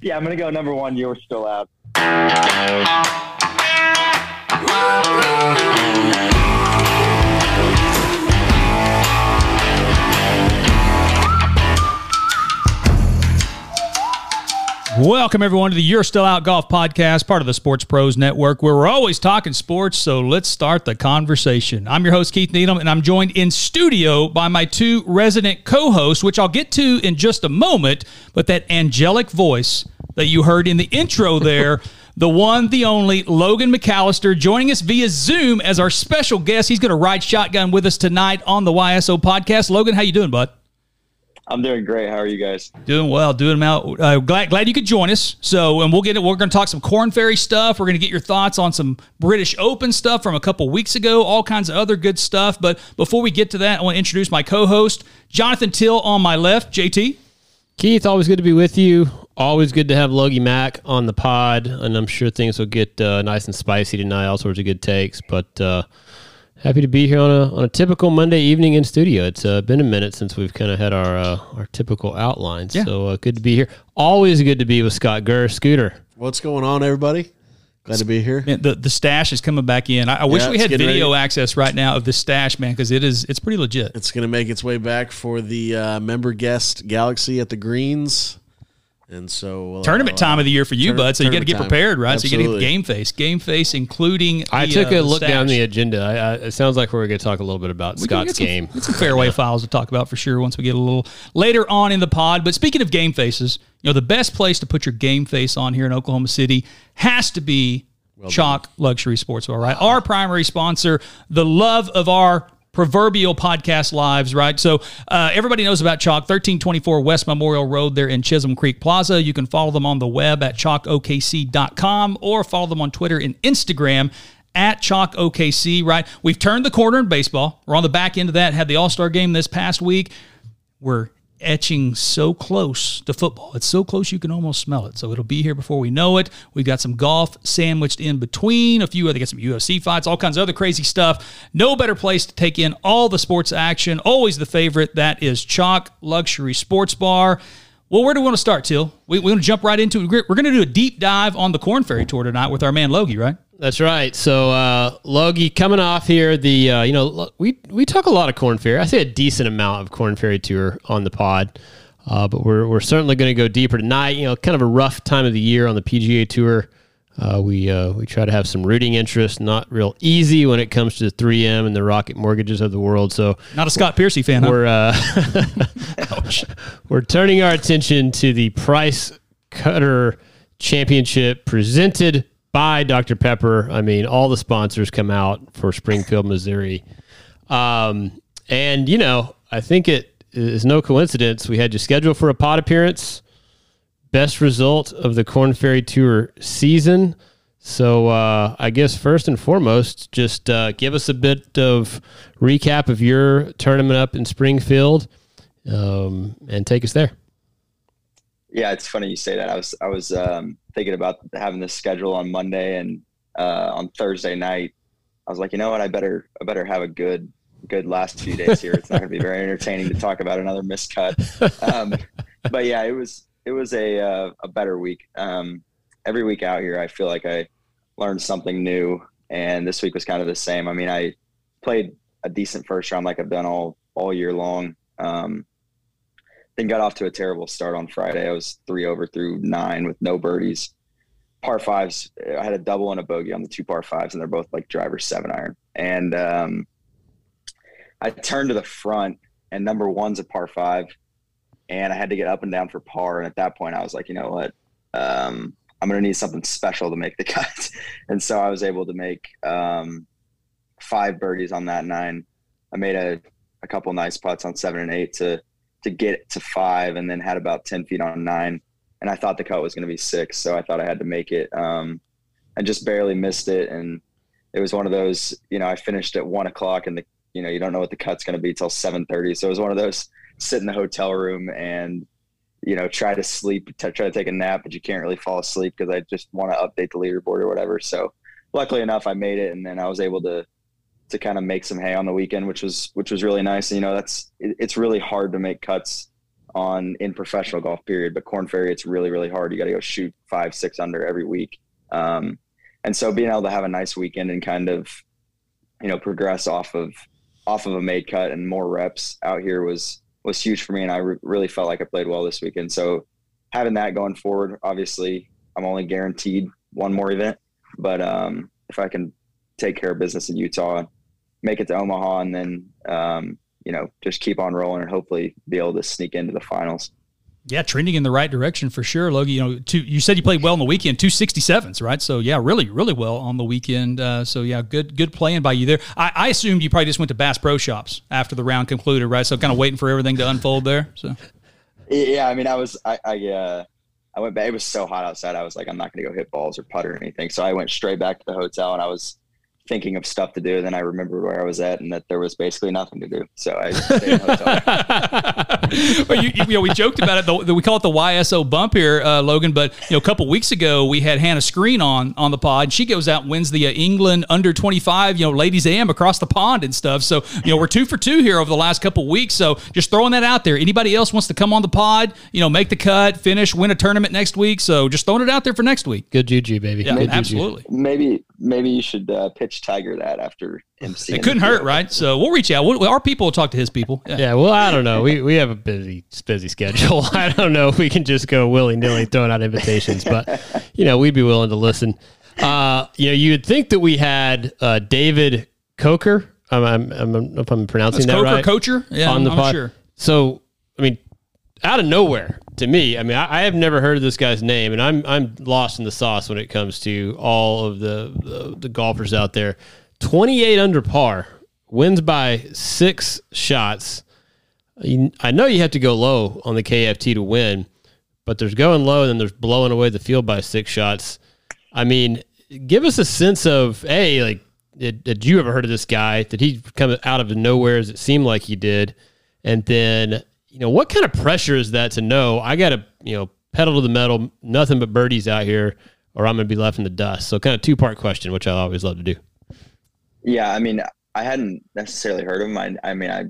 Yeah, I'm gonna go number one. You're still out. Welcome, everyone, to the You're Still Out Golf Podcast, part of the Sports Prose Network, where we're always talking sports. So let's start the conversation. I'm your host, Keith Needham, and I'm joined in studio by my two resident co hosts, which I'll get to in just a moment. But that angelic voice that you heard in the intro there, the one, the only, Logan McAllister, joining us via Zoom as our special guest. He's going to ride shotgun with us tonight on the YSO podcast. Logan, how you doing, bud? I'm doing great. How are you guys? Doing well, doing well. Uh, glad glad you could join us. So, and we'll get it. We're going to talk some Korn Ferry stuff. We're going to get your thoughts on some British Open stuff from a couple weeks ago. All kinds of other good stuff. But before we get to that, I want to introduce my co-host, Jonathan Till, on my left. JT. Keith, always good to be with you. Always good to have Logie Mack on the pod, and I'm sure things will get uh, nice and spicy tonight. All sorts of good takes, but. Uh, Happy to be here on a on a typical Monday evening in studio. It's uh, been a minute since we've kind of had our uh, our typical outlines, yeah. so uh, good to be here. Always good to be with Scott Gurr, Scooter. What's going on, everybody? Glad to be here. Man, the the stash is coming back in. I, I wish we had video ready. access right now of the stash, man, because it is it's pretty legit. It's going to make its way back for the uh, member guest Galaxy at the Greens. And so uh, tournament time of the year for you, bud. So you got to get prepared, right? Absolutely. So you got to get game face, game face, including. The, I took a uh, look stash. down the agenda. I, I, it sounds like we're going to talk a little bit about we Scott's some, game. It's some fairway files to talk about for sure once we get a little later on in the pod. But speaking of game faces, you know the best place to put your game face on here in Oklahoma City has to be well Chalk Luxury Sportswear, right? Our primary sponsor, the love of our proverbial podcast lives, right? So uh, everybody knows about Chalk, 1324 West Memorial Road there in Chisholm Creek Plaza. You can follow them on the web at chalkokc.com or follow them on Twitter and Instagram at Chalk OKC, right? We've turned the corner in baseball. We're on the back end of that, had the All Star game this past week. We're etching so close to football. It's so close you can almost smell it. So it'll be here before we know it. We've got some golf sandwiched in between, a few other, got some UFC fights, all kinds of other crazy stuff. No better place to take in all the sports action. Always the favorite. That is Chalk Luxury Sports Bar. Well, where do we want to start, Till? We, we want to jump right into it. We're going to do a deep dive on the Korn Ferry Tour tonight with our man Logie, right? That's right. So uh, Logie coming off here, the uh, you know we we talk a lot of Korn Ferry. I say a decent amount of Korn Ferry Tour on the pod, uh, but we're we're certainly going to go deeper tonight. You know, kind of a rough time of the year on the PGA Tour. Uh, we uh, we try to have some rooting interest, not real easy when it comes to the 3M and the Rocket Mortgages of the world. So not a Scott Piercy fan. We're huh? uh, we're turning our attention to the Price Cutter Championship presented by Dr. Pepper. I mean, all the sponsors come out for Springfield, Missouri. Um, and, you know, I think it is no coincidence we had you scheduled for a pod appearance. Best result of the Korn Ferry Tour season. So uh, I guess first and foremost, just uh, give us a bit of recap of your tournament up in Springfield, um, and take us there. Yeah, it's funny you say that. I was I was um, thinking about having this schedule on Monday and uh, on Thursday night. I was like, you know what, I better I better have a good good last few days here. It's not going to be very entertaining to talk about another miscut. Um, but yeah, it was it was a uh, a better week. Um, every week out here, I feel like I learned something new, and this week was kind of the same. I mean, I played a decent first round like I've done all all year long. Um, then got off to a terrible start on Friday. I was three over through nine with no birdies. Par fives, I had a double and a bogey on the two par fives, and they're both like driver seven iron. And um, I turned to the front, and number one's a par five, and I had to get up and down for par. And at that point, I was like, you know what? Um, I'm to need something special to make the cut. and so I was able to make um, five birdies on that nine. I made a, a couple nice putts on seven and eight to to get to five and then had about 10 feet on nine. And I thought the cut was to be six. So I thought I had to make it. Um, I just barely missed it. And it was one of those, you know, I finished at one o'clock and the, you know, you don't know what the cut's to be till 730. So it was one of those sit in the hotel room and, you know, try to sleep, t- try to take a nap, but you can't really fall asleep because I just want to update the leaderboard or whatever. So luckily enough, I made it and then I was able to, to kind of make some hay on the weekend, which was which was really nice. And, you know, that's it, it's really hard to make cuts on in professional golf period, but Korn Ferry it's really really hard. You got to go shoot five six under every week, um, and so being able to have a nice weekend and kind of you know progress off of off of a made cut and more reps out here was was huge for me, and I re- really felt like I played well this weekend. So having that going forward, obviously I'm only guaranteed one more event, but um, if I can take care of business in Utah, make it to Omaha, and then um, you know just keep on rolling and hopefully be able to sneak into the finals. Yeah, trending in the right direction for sure, Logie. You know, two, you said you played well on the weekend, two sixty sevens, right? So yeah, really, really well on the weekend. Uh, so yeah, good, good playing by you there. I, I, assumed you probably just went to Bass Pro Shops after the round concluded, right? So kind of waiting for everything to unfold there. So yeah, I mean, I was, I, I, uh, I went back. It was so hot outside. I was like, I'm not going to go hit balls or putter or anything. So I went straight back to the hotel, and I was thinking of stuff to do. And then I remembered where I was at and that there was basically nothing to do. So I stayed in hotel. well, you, you, know, we joked about it. The, the, we call it the YSO bump here, uh, Logan. But you know, a couple weeks ago, we had Hannah Screen on on the pod. She goes out and wins the uh, England under 25, you know, ladies AM across the pond and stuff. So you know, we're two for two here over the last couple weeks. So just throwing that out there. Anybody else wants to come on the pod, you know, make the cut, finish, win a tournament next week. So just throwing it out there for next week. Good juju, baby. Yeah, Good absolutely. Juju. Maybe maybe you should uh, pitch Tiger that after MC. It couldn't hurt, right? So we'll reach out. We'll, our people will talk to his people. Yeah. yeah. well, I don't know. We we have a busy busy schedule. I don't know if we can just go willy nilly throwing out invitations, but you know we'd be willing to listen. Uh, you know, you would think that we had uh, David Kocher. I'm, I'm, I'm, if I'm pronouncing That's that Coker, right. Coacher, yeah, on the I'm pod. sure. So, I mean, out of nowhere to me. I mean, I, I, have never heard of this guy's name, and I'm I'm lost in the sauce when it comes to all of the the, the golfers out there. 28 under par, wins by six shots. I know you have to go low on the KFT to win, but there's going low and then there's blowing away the field by six shots. I mean, give us a sense of a like, did, did you ever heard of this guy? Did he come out of nowhere as it seemed like he did? And then, you know, what kind of pressure is that to know I got to, you know, pedal to the metal, nothing but birdies out here, or I'm going to be left in the dust? So, kind of two part question, which I always love to do. Yeah, I mean, I hadn't necessarily heard of him. I, mean, I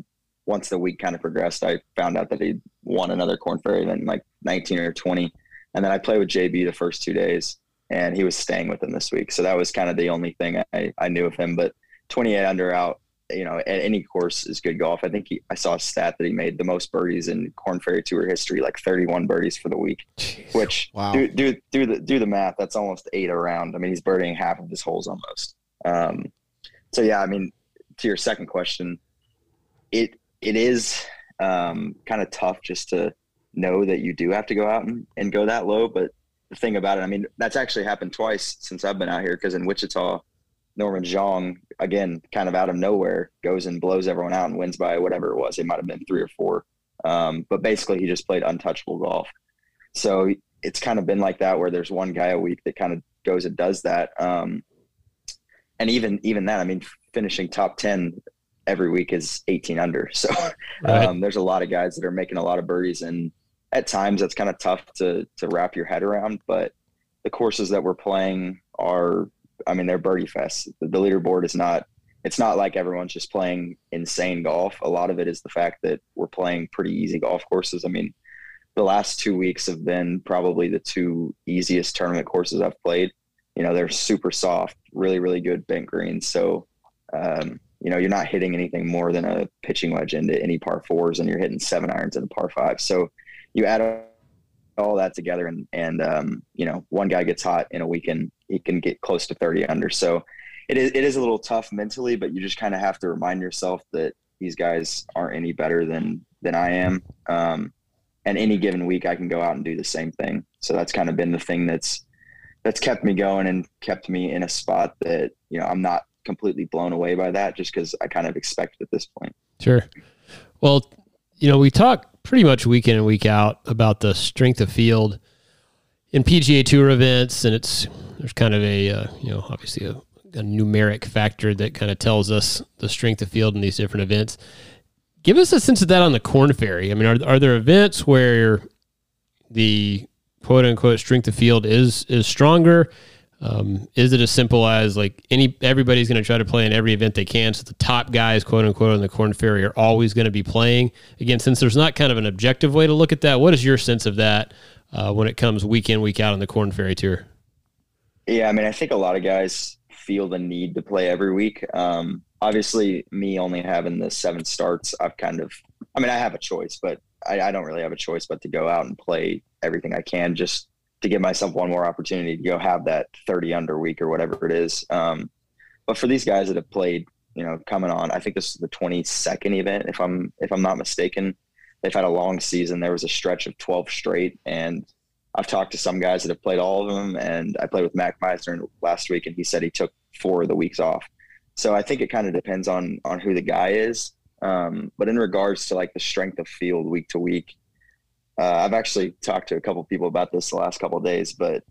once the week kind of progressed, I found out that he won another Korn Ferry event like 19 or 20, and then I played with JB the first two days, and he was staying with him this week. So that was kind of the only thing I, I knew of him. But 28 under out, you know, at any course is good golf. I think he, I saw a stat that he made the most birdies in Korn Ferry Tour history, like 31 birdies for the week. Jeez. Which wow. do do do the do the math. That's almost eight around. I mean, he's birdieing half of his holes almost. Um, so yeah, I mean, to your second question, it it is um, kind of tough just to know that you do have to go out and, and go that low. But the thing about it, I mean, that's actually happened twice since I've been out here. Because in Wichita, Norman Xiong, again, kind of out of nowhere, goes and blows everyone out and wins by whatever it was. It might have been three or four. Um, but basically, he just played untouchable golf. So it's kind of been like that, where there's one guy a week that kind of goes and does that. Um, and even even that, I mean, finishing top ten every week is 18 under. So right. um, there's a lot of guys that are making a lot of birdies, and at times that's kind of tough to to wrap your head around. But the courses that we're playing are, I mean, they're birdie fest. The, leaderboard is not. It's not like everyone's just playing insane golf. A lot of it is the fact that we're playing pretty easy golf courses. I mean, the last two weeks have been probably the two easiest tournament courses I've played you know they're super soft really really good bent greens so um, you know you're not hitting anything more than a pitching wedge into any par fours and you're hitting seven irons in a par five so you add all that together and and um, you know one guy gets hot in a weekend he can get close to 30 under so it is it is a little tough mentally but you just kind of have to remind yourself that these guys aren't any better than than I am um, and any given week I can go out and do the same thing so that's kind of been the thing that's that's kept me going and kept me in a spot that you know I'm not completely blown away by that just because I kind of expect at this point. Sure. Well, you know, we talk pretty much week in and week out about the strength of field in PGA Tour events, and it's there's kind of a uh, you know obviously a, a numeric factor that kind of tells us the strength of field in these different events. Give us a sense of that on the Korn Ferry. I mean, are are there events where the quote unquote strength of field is is stronger. Um, is it as simple as like any everybody's going to try to play in every event they can? So the top guys, quote unquote, on the Korn Ferry are always going to be playing. Again, since there's not kind of an objective way to look at that, what is your sense of that uh, when it comes week in week out on the Korn Ferry Tour? Yeah, I mean, I think a lot of guys feel the need to play every week. Um, obviously, me only having the seven starts, I've kind of, I mean, I have a choice, but I, I don't really have a choice but to go out and play everything I can just to give myself one more opportunity to go have that 30 under week or whatever it is. Um, but for these guys that have played, you know, coming on, I think this is the 22nd event, if I'm if I'm not mistaken. They've had a long season. There was a stretch of 12 straight, and I've talked to some guys that have played all of them. And I played with Mac Meissner last week, and he said he took four of the weeks off. So I think it kind of depends on on who the guy is. Um, but in regards to like the strength of field week to week, uh, I've actually talked to a couple people about this the last couple days, but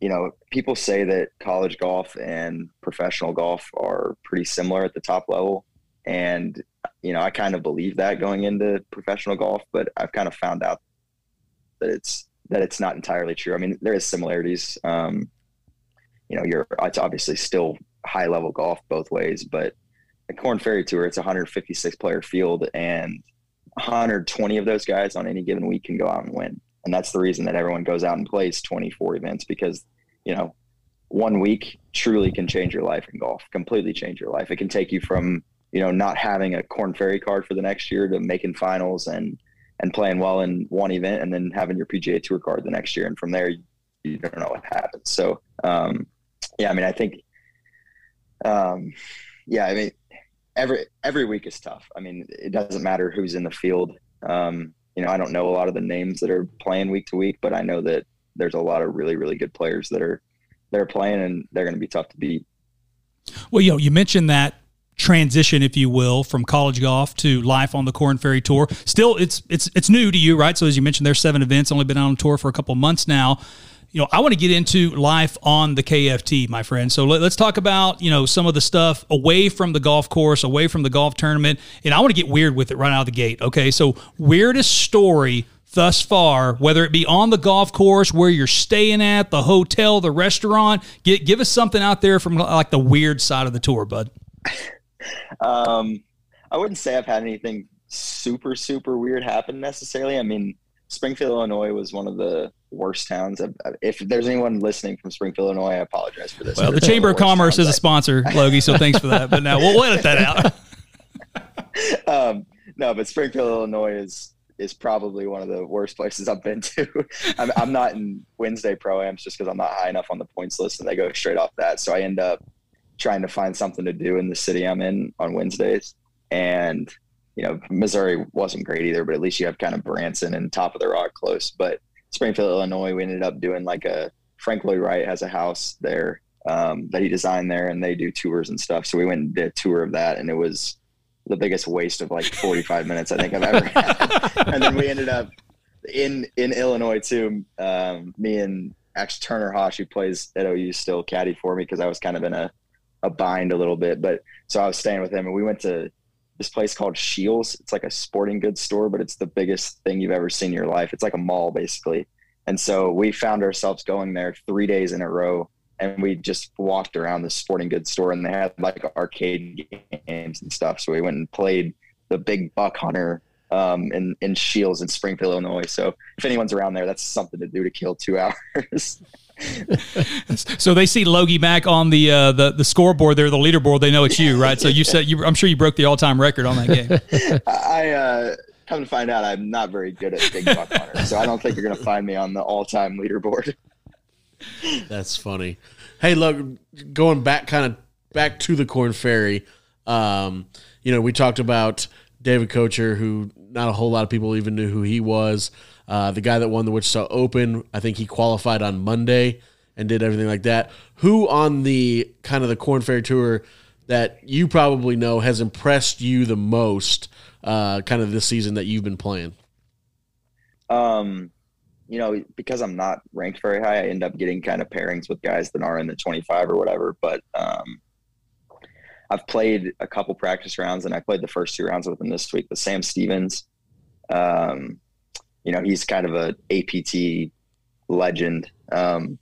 you know, people say that college golf and professional golf are pretty similar at the top level, and you know, I kind of believe that going into professional golf, but I've kind of found out that it's that it's not entirely true. I mean, there is similarities. Um, you know, you're it's obviously still high level golf both ways, but the Korn Ferry Tour, it's a 156 player field, and 120 of those guys on any given week can go out and win. And that's the reason that everyone goes out and plays 24 events because, you know, one week truly can change your life in golf, completely change your life. It can take you from, you know, not having a Korn Ferry card for the next year to making finals and and playing well in one event and then having your PGA Tour card the next year. And from there, you, don't know what happens. So, um, yeah, I mean, I think, um, yeah, I mean, every every week is tough. I mean, it doesn't matter who's in the field. Um, you know, I don't know a lot of the names that are playing week to week, but I know that there's a lot of really really good players that are they're playing and they're going to be tough to beat. Well, you know, you mentioned that transition, if you will, from college golf to life on the Korn Ferry Tour. Still, it's it's it's new to you, right? So as you mentioned, there's seven events, only been on tour for a couple months now you know, I want to get into life on the KFT, my friend. So let, us talk about, you know, some of the stuff away from the golf course, away from the golf tournament. And I want to get weird with it right out of the gate. Okay. So, weirdest story thus far, whether it be on the golf course, where you're staying at, the hotel, the restaurant, get, give us something out there from like the weird side of the tour, bud. Um, I wouldn't say I've had anything super, super weird happen necessarily. I mean, Springfield, Illinois was one of the worst towns. If there's anyone listening from Springfield, Illinois, I apologize for this. Well, the Chamber of Commerce is a sponsor, Logie, so thanks for that. But now we'll, edit that out. um, no, but Springfield, Illinois is is probably one of the worst places I've been to. I'm, I'm not in Wednesday pro-ams just because I'm not high enough on the points list, and they go straight off that. So I end up trying to find something to do in the city I'm in on Wednesdays, and you know, Missouri wasn't great either, but at least you have kind of Branson and Top of the Rock close. But Springfield, Illinois, we ended up doing like a Frank Lloyd Wright has a house there um, that he designed there, and they do tours and stuff. So we went and did a tour of that, and it was the biggest waste of like 45 minutes I think I've ever had. and then we ended up in in Illinois too. Um, me and actually Turner Hosch, who plays at OU, still caddy for me because I was kind of in a a bind a little bit. But so I was staying with him, and we went to this place called Scheels. It's like a sporting goods store, but it's the biggest thing you've ever seen in your life. It's like a mall basically. And so we found ourselves going there three days in a row and we just walked around the sporting goods store and they had like arcade games and stuff. So we went and played the big buck hunter um, in, in Scheels in Springfield, Illinois. So if anyone's around there, that's something to do to kill two hours so they see Logie back on the uh, the the scoreboard there, the leaderboard. They know it's you, right? So you said you. I'm sure you broke the all time record on that game. I uh, come to find out, I'm not very good at big buck hunter, so I don't think you're going to find me on the all time leaderboard. That's funny. Hey, look, going back, kind of back to the Korn Ferry. Um, you know, we talked about David Kocher, who not a whole lot of people even knew who he was. Uh, the guy that won the Wichita Open, I think he qualified on Monday and did everything like that. Who on the kind of the Korn Ferry Tour that you probably know has impressed you the most, uh, kind of this season that you've been playing? Um, you know, because I'm not ranked very high, I end up getting kind of pairings with guys that are in the 25 or whatever. But um, I've played a couple practice rounds, and I played the first two rounds with him this week with Sam Stevens. Um, you know, he's kind of a APT legend. Um,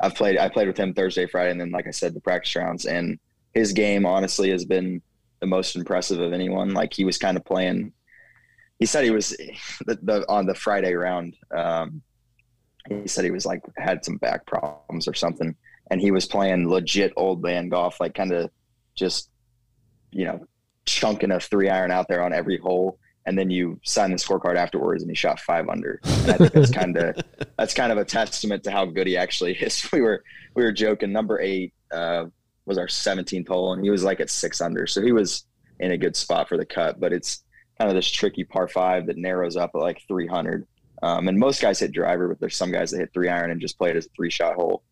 I've played I played with him Thursday, Friday, and then like I said, the practice rounds. And his game honestly has been the most impressive of anyone. Like he was kind of playing. He said he was the, the on the Friday round. Um, he said he was like had some back problems or something, and he was playing legit old man golf, like kind of just you know chunking a three iron out there on every hole and then you sign the scorecard afterwards and he shot five under. And I think that's kind of that's kind of a testament to how good he actually is. We were we were joking. Number eight uh, was our 17th hole, and he was like at six under, so he was in a good spot for the cut. But it's kind of this tricky par five that narrows up at like 300. Um, and most guys hit driver, but there's some guys that hit three iron and just play it as a three shot hole.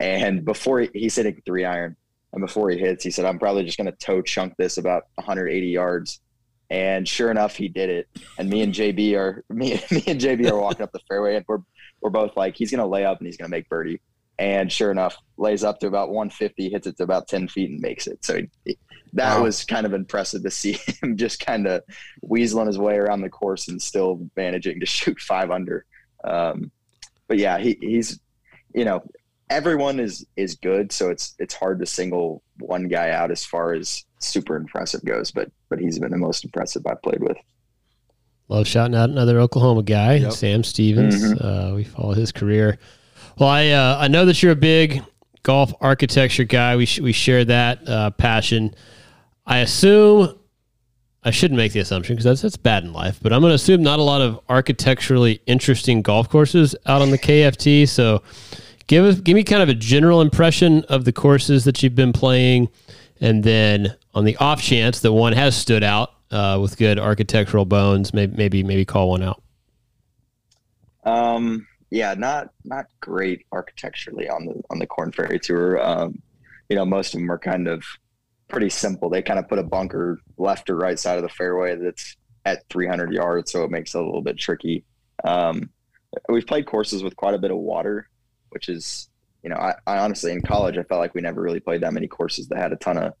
And before he, he's hitting three iron, and before he hits, he said, "I'm probably just going to toe chunk this about 180 yards." And sure enough, he did it. And me and JB are me, me and JB are walking up the fairway, and we're we're both like, he's gonna lay up and he's gonna make birdie. And sure enough, lays up to about 150, hits it to about 10 feet, and makes it. So he, that wow. was kind of impressive to see him just kind of weaseling his way around the course and still managing to shoot five under. Um, but yeah, he, he's you know everyone is is good, so it's it's hard to single one guy out as far as super impressive goes. But but he's been the most impressive I've played with. Love shouting out another Oklahoma guy, yep. Sam Stevens. Mm-hmm. Uh, we follow his career. Well, I uh, I know that you're a big golf architecture guy. We sh- we share that uh, passion. I assume I shouldn't make the assumption because that's that's bad in life, but I'm going to assume not a lot of architecturally interesting golf courses out on the KFT. So, give give me kind of a general impression of the courses that you've been playing, and then on the off chance that one has stood out uh, with good architectural bones, maybe maybe maybe call one out. Um, yeah, not not great architecturally on the on the Korn Ferry Tour. Um, you know, most of them are kind of pretty simple. They kind of put a bunker left or right side of the fairway that's at 300 yards, so it makes it a little bit tricky. Um, we've played courses with quite a bit of water, which is, you know, I, I, honestly in college I felt like we never really played that many courses that had a ton of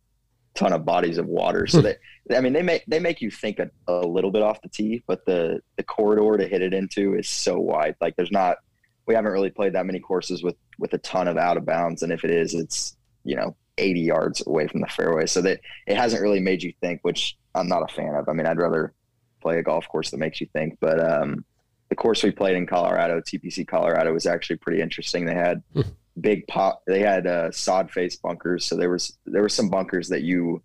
ton of bodies of water. So hmm. they, I mean, they make they make you think a, a, little bit off the tee, but the the corridor to hit it into is so wide. Like there's not, we haven't really played that many courses with with a ton of out of bounds, and if it is, it's you know 80 yards away from the fairway. So that it hasn't really made you think, which I'm not a fan of. I mean, I'd rather play a golf course that makes you think, but um, the course we played in Colorado, TPC Colorado, was actually pretty interesting. They had hmm big pop. They had uh, sod face bunkers, so there was there were some bunkers that you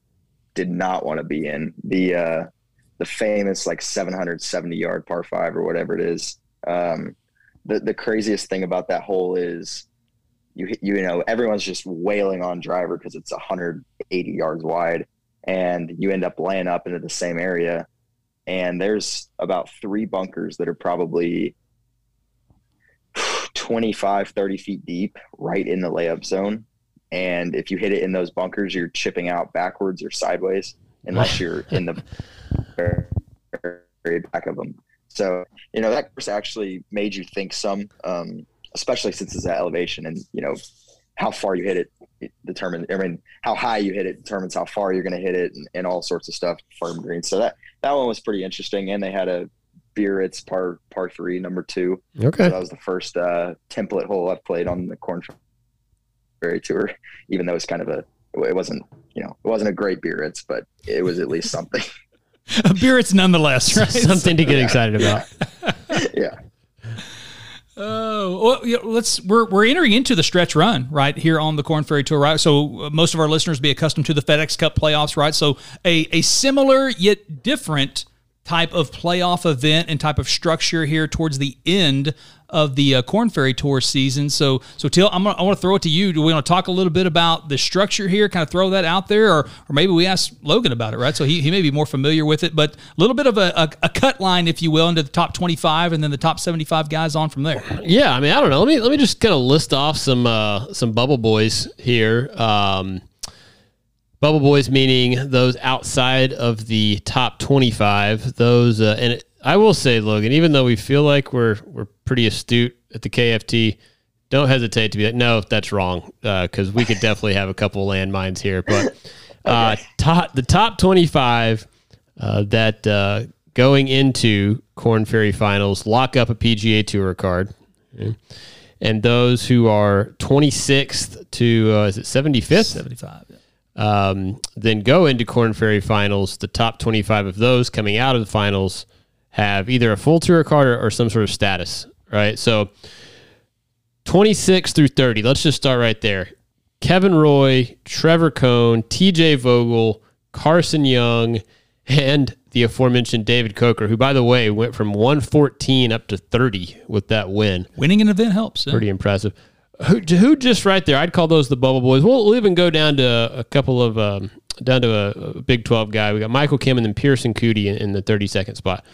did not want to be in. The uh, the famous like 770 yard par five or whatever it is. Um, the the craziest thing about that hole is you you know everyone's just wailing on driver because it's 180 yards wide, and you end up laying up into the same area. And there's about three bunkers that are probably 25, 30 feet deep right in the layup zone. And if you hit it in those bunkers, you're chipping out backwards or sideways unless you're in the very back of them. So, you know, that course actually made you think some, um, especially since it's at elevation and, you know, how far you hit it, it determines, I mean, how high you hit it determines how far you're going to hit it and, and all sorts of stuff, firm green. So that, that one was pretty interesting. And they had a Biarritz par par three, number two. Okay, so that was the first uh, template hole I've played on the Korn Ferry Tour. Even though it's kind of a, it wasn't, you know, it wasn't a great Biarritz, but it was at least something. a Biarritz, nonetheless, right? something to get yeah. excited about. yeah. Oh, well, let's we're we're entering into the stretch run right here on the Korn Ferry Tour, right? So uh, most of our listeners be accustomed to the FedEx Cup playoffs, right? So a a similar yet different type of playoff event and type of structure here towards the end of the uh, Korn Ferry Tour season. So, so Till, I'm gonna, I want to throw it to you. Do we want to talk a little bit about the structure here? Kind of throw that out there, or or maybe we ask Logan about it, right? So he, he may be more familiar with it, but a little bit of a, a, a cut line, if you will, into the top 25 and then the top 75 guys on from there. Yeah, I mean, I don't know. Let me let me just kind of list off some uh, some bubble boys here. Um, Bubble boys meaning those outside of the top 25. Those uh, and it, I will say, Logan, even though we feel like we're we're pretty astute at the KFT, don't hesitate to be like, no, that's wrong, because uh, we could definitely have a couple landmines here. But uh, okay. top the top 25 uh, that uh, going into Korn Ferry Finals lock up a PGA Tour card. Okay. and those who are 26th to uh, is it 75th? 75. Yeah. Um, then go into Korn Ferry finals. The top 25 of those coming out of the finals have either a full tour card or, or some sort of status, right? So 26 through 30. Let's just start right there. Kevin Roy, Trevor Cone, TJ Vogel, Carson Young, and the aforementioned David Kocher, who, by the way, went from 114 up to 30 with that win. Winning an event helps. yeah. Pretty impressive. Who, who just right there? I'd call those the bubble boys. We'll, we'll even go down to a couple of um, down to a, a Big 12 guy. We got Michael Kim and then Pierceson Coody in, in the 32nd spot.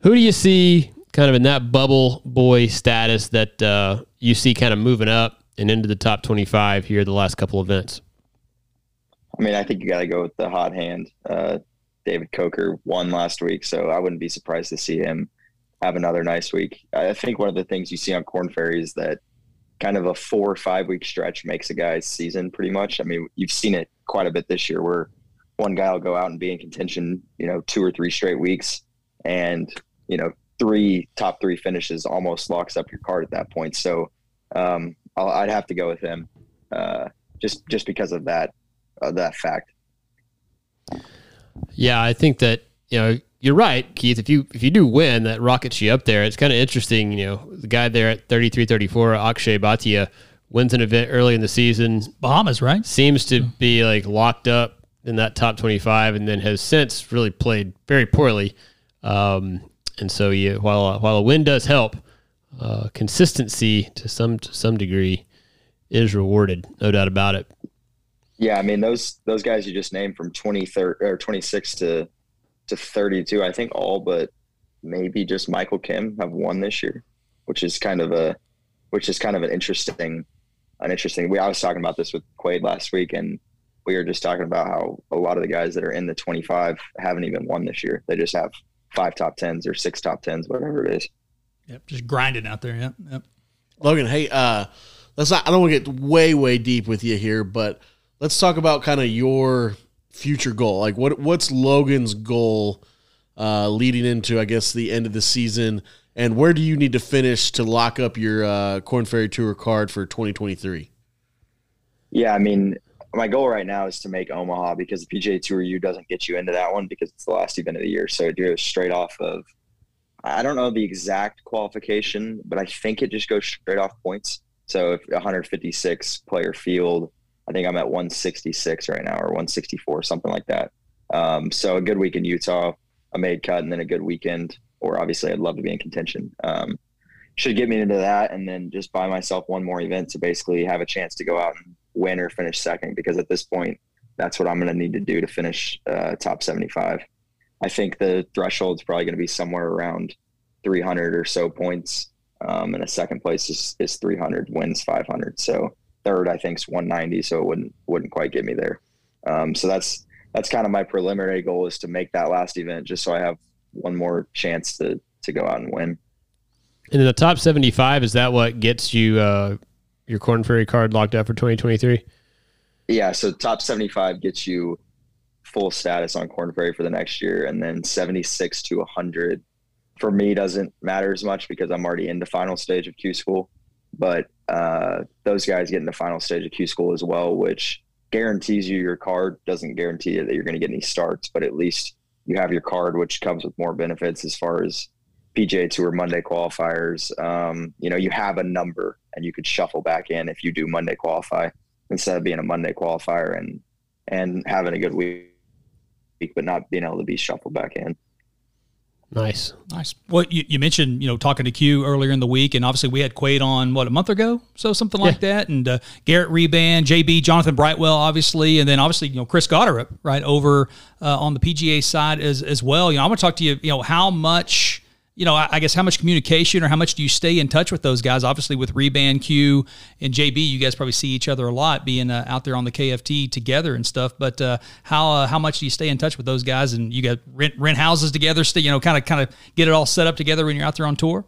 Who do you see kind of in that bubble boy status that uh, you see kind of moving up and into the top 25 here the last couple events? I mean, I think you got to go with the hot hand. Uh, David Kocher won last week, so I wouldn't be surprised to see him have another nice week. I think one of the things you see on Korn Ferry is that kind of a four or five week stretch makes a guy's season pretty much. I mean, you've seen it quite a bit this year where one guy will go out and be in contention, you know, two or three straight weeks, and you know, three top three finishes almost locks up your card at that point. So um, I'll, I'd have to go with him, uh, just just because of that uh, that fact. Yeah, I think that you know you're right, Keith. If you if you do win, that rockets you up there. It's kind of interesting. You know, the guy there at 33, 34, Akshay Bhatia, wins an event early in the season. Bahamas, right? Seems to be like locked up in that top 25, and then has since really played very poorly. Um, and so, you while while a win does help, uh, consistency to some to some degree is rewarded, no doubt about it. Yeah, I mean those those guys you just named from 23 or 26 to to 32, I think all but maybe just Michael Kim have won this year, which is kind of a which is kind of an interesting an interesting. We I was talking about this with Quade last week, and we were just talking about how a lot of the guys that are in the 25 haven't even won this year. They just have five top tens or six top tens, whatever it is. Yep, just grinding out there. Yep, yep. Logan, hey, uh, let's not. I don't want to get way, way deep with you here, but let's talk about kind of your future goal. Like, what what's Logan's goal uh, leading into, I guess, the end of the season, and where do you need to finish to lock up your uh, Korn Ferry Tour card for 2023? Yeah, I mean, my goal right now is to make Omaha because the PGA Tour U doesn't get you into that one because it's the last event of the year. So it goes straight off of. I don't know the exact qualification, but I think it just goes straight off points. So if 156 player field, I think I'm at 166 right now or 164, something like that. Um, so a good week in Utah, a made cut, and then a good weekend. Or obviously, I'd love to be in contention. Um, should get me into that, and then just buy myself one more event to basically have a chance to go out and win or finish second. Because at this point, that's what I'm going to need to do to finish uh, top 75. I think the threshold is probably going to be somewhere around 300 or so points, um, and a second place is, is 300, wins 500. So third, I think, is 190. So it wouldn't wouldn't quite get me there. Um, so that's that's kind of my preliminary goal is to make that last event, just so I have one more chance to to go out and win. And in the top 75, is that what gets you uh, your Korn Ferry card locked up for 2023? Yeah, so top 75 gets you full status on Corn Ferry for the next year, and then 76 to 100 for me doesn't matter as much because I'm already in the final stage of Q School. But uh, those guys get in the final stage of Q School as well, which guarantees you your card. Doesn't guarantee that you're going to get any starts, but at least you have your card, which comes with more benefits as far as PGA Tour Monday qualifiers. Um, you know, you have a number and you could shuffle back in if you do Monday qualify instead of being a Monday qualifier and and having a good week, but not being able to be shuffled back in. Nice. Nice. Well, you, you mentioned, you know, talking to Q earlier in the week, and obviously we had Quade on, what, a month ago? So something like yeah. that. And uh, Garett Reband, JB, Jonathan Brightwell, obviously, and then obviously, you know, Chris Gotterup, right, over uh, on the PGA side as, as well. You know, I want to talk to you, you know, how much – you know, I, guess how much communication or how much do you stay in touch with those guys? Obviously, with Reband Q and JB, you guys probably see each other a lot, being uh, out there on the KFT together and stuff. But uh, how uh, how much do you stay in touch with those guys? And you got rent rent houses together, stay, you know, kind of kind of get it all set up together when you're out there on tour.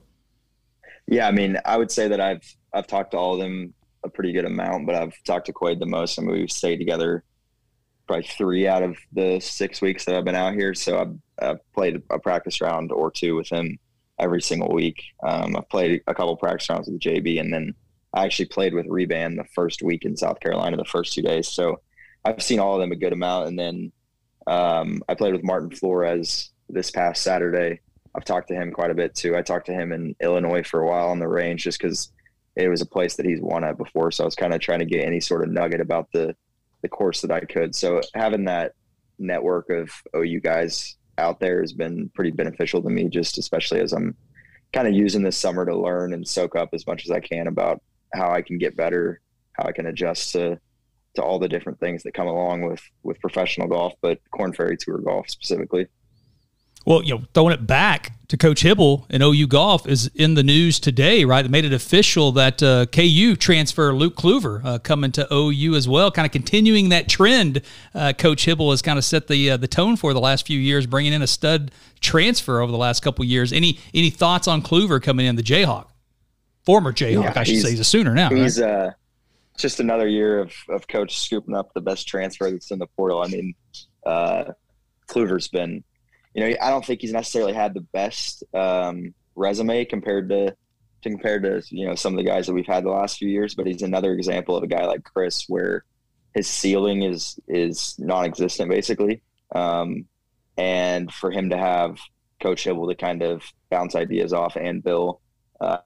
Yeah, I mean, I would say that I've I've talked to all of them a pretty good amount, but I've talked to Quade the most. I mean, we've stayed together probably three out of the six weeks that I've been out here. So I've, I've played a practice round or two with him every single week. Um, I've played a couple practice rounds with JB, and then I actually played with Reband the first week in South Carolina, the first two days. So I've seen all of them a good amount. And then um, I played with Martin Flores this past Saturday. I've talked to him quite a bit too. I talked to him in Illinois for a while on the range just because it was a place that he's won at before. So I was kind of trying to get any sort of nugget about the the course that I could. So having that network of OU guys out there has been pretty beneficial to me, just especially as I'm kind of using this summer to learn and soak up as much as I can about how I can get better, how I can adjust to to all the different things that come along with with professional golf, but Korn Ferry Tour golf specifically. Well, you know, throwing it back to Coach Hybl and OU Golf is in the news today, right? They made it official that uh, KU transfer Luke Kluver uh, coming to OU as well, kind of continuing that trend. Uh, Coach Hybl has kind of set the uh, the tone for the last few years, bringing in a stud transfer over the last couple years. Any any thoughts on Kluver coming in the Jayhawk, former Jayhawk, yeah, I should say. He's a Sooner now. He's right? Uh, just another year of of Coach scooping up the best transfer that's in the portal. I mean, uh, Kluver's been you know, I don't think he's necessarily had the best um, resume compared to, to compared to you know some of the guys that we've had the last few years. But he's another example of a guy like Chris, where his ceiling is is non-existent basically. Um, and for him to have Coach Hybl to kind of bounce ideas off and Bill, uh,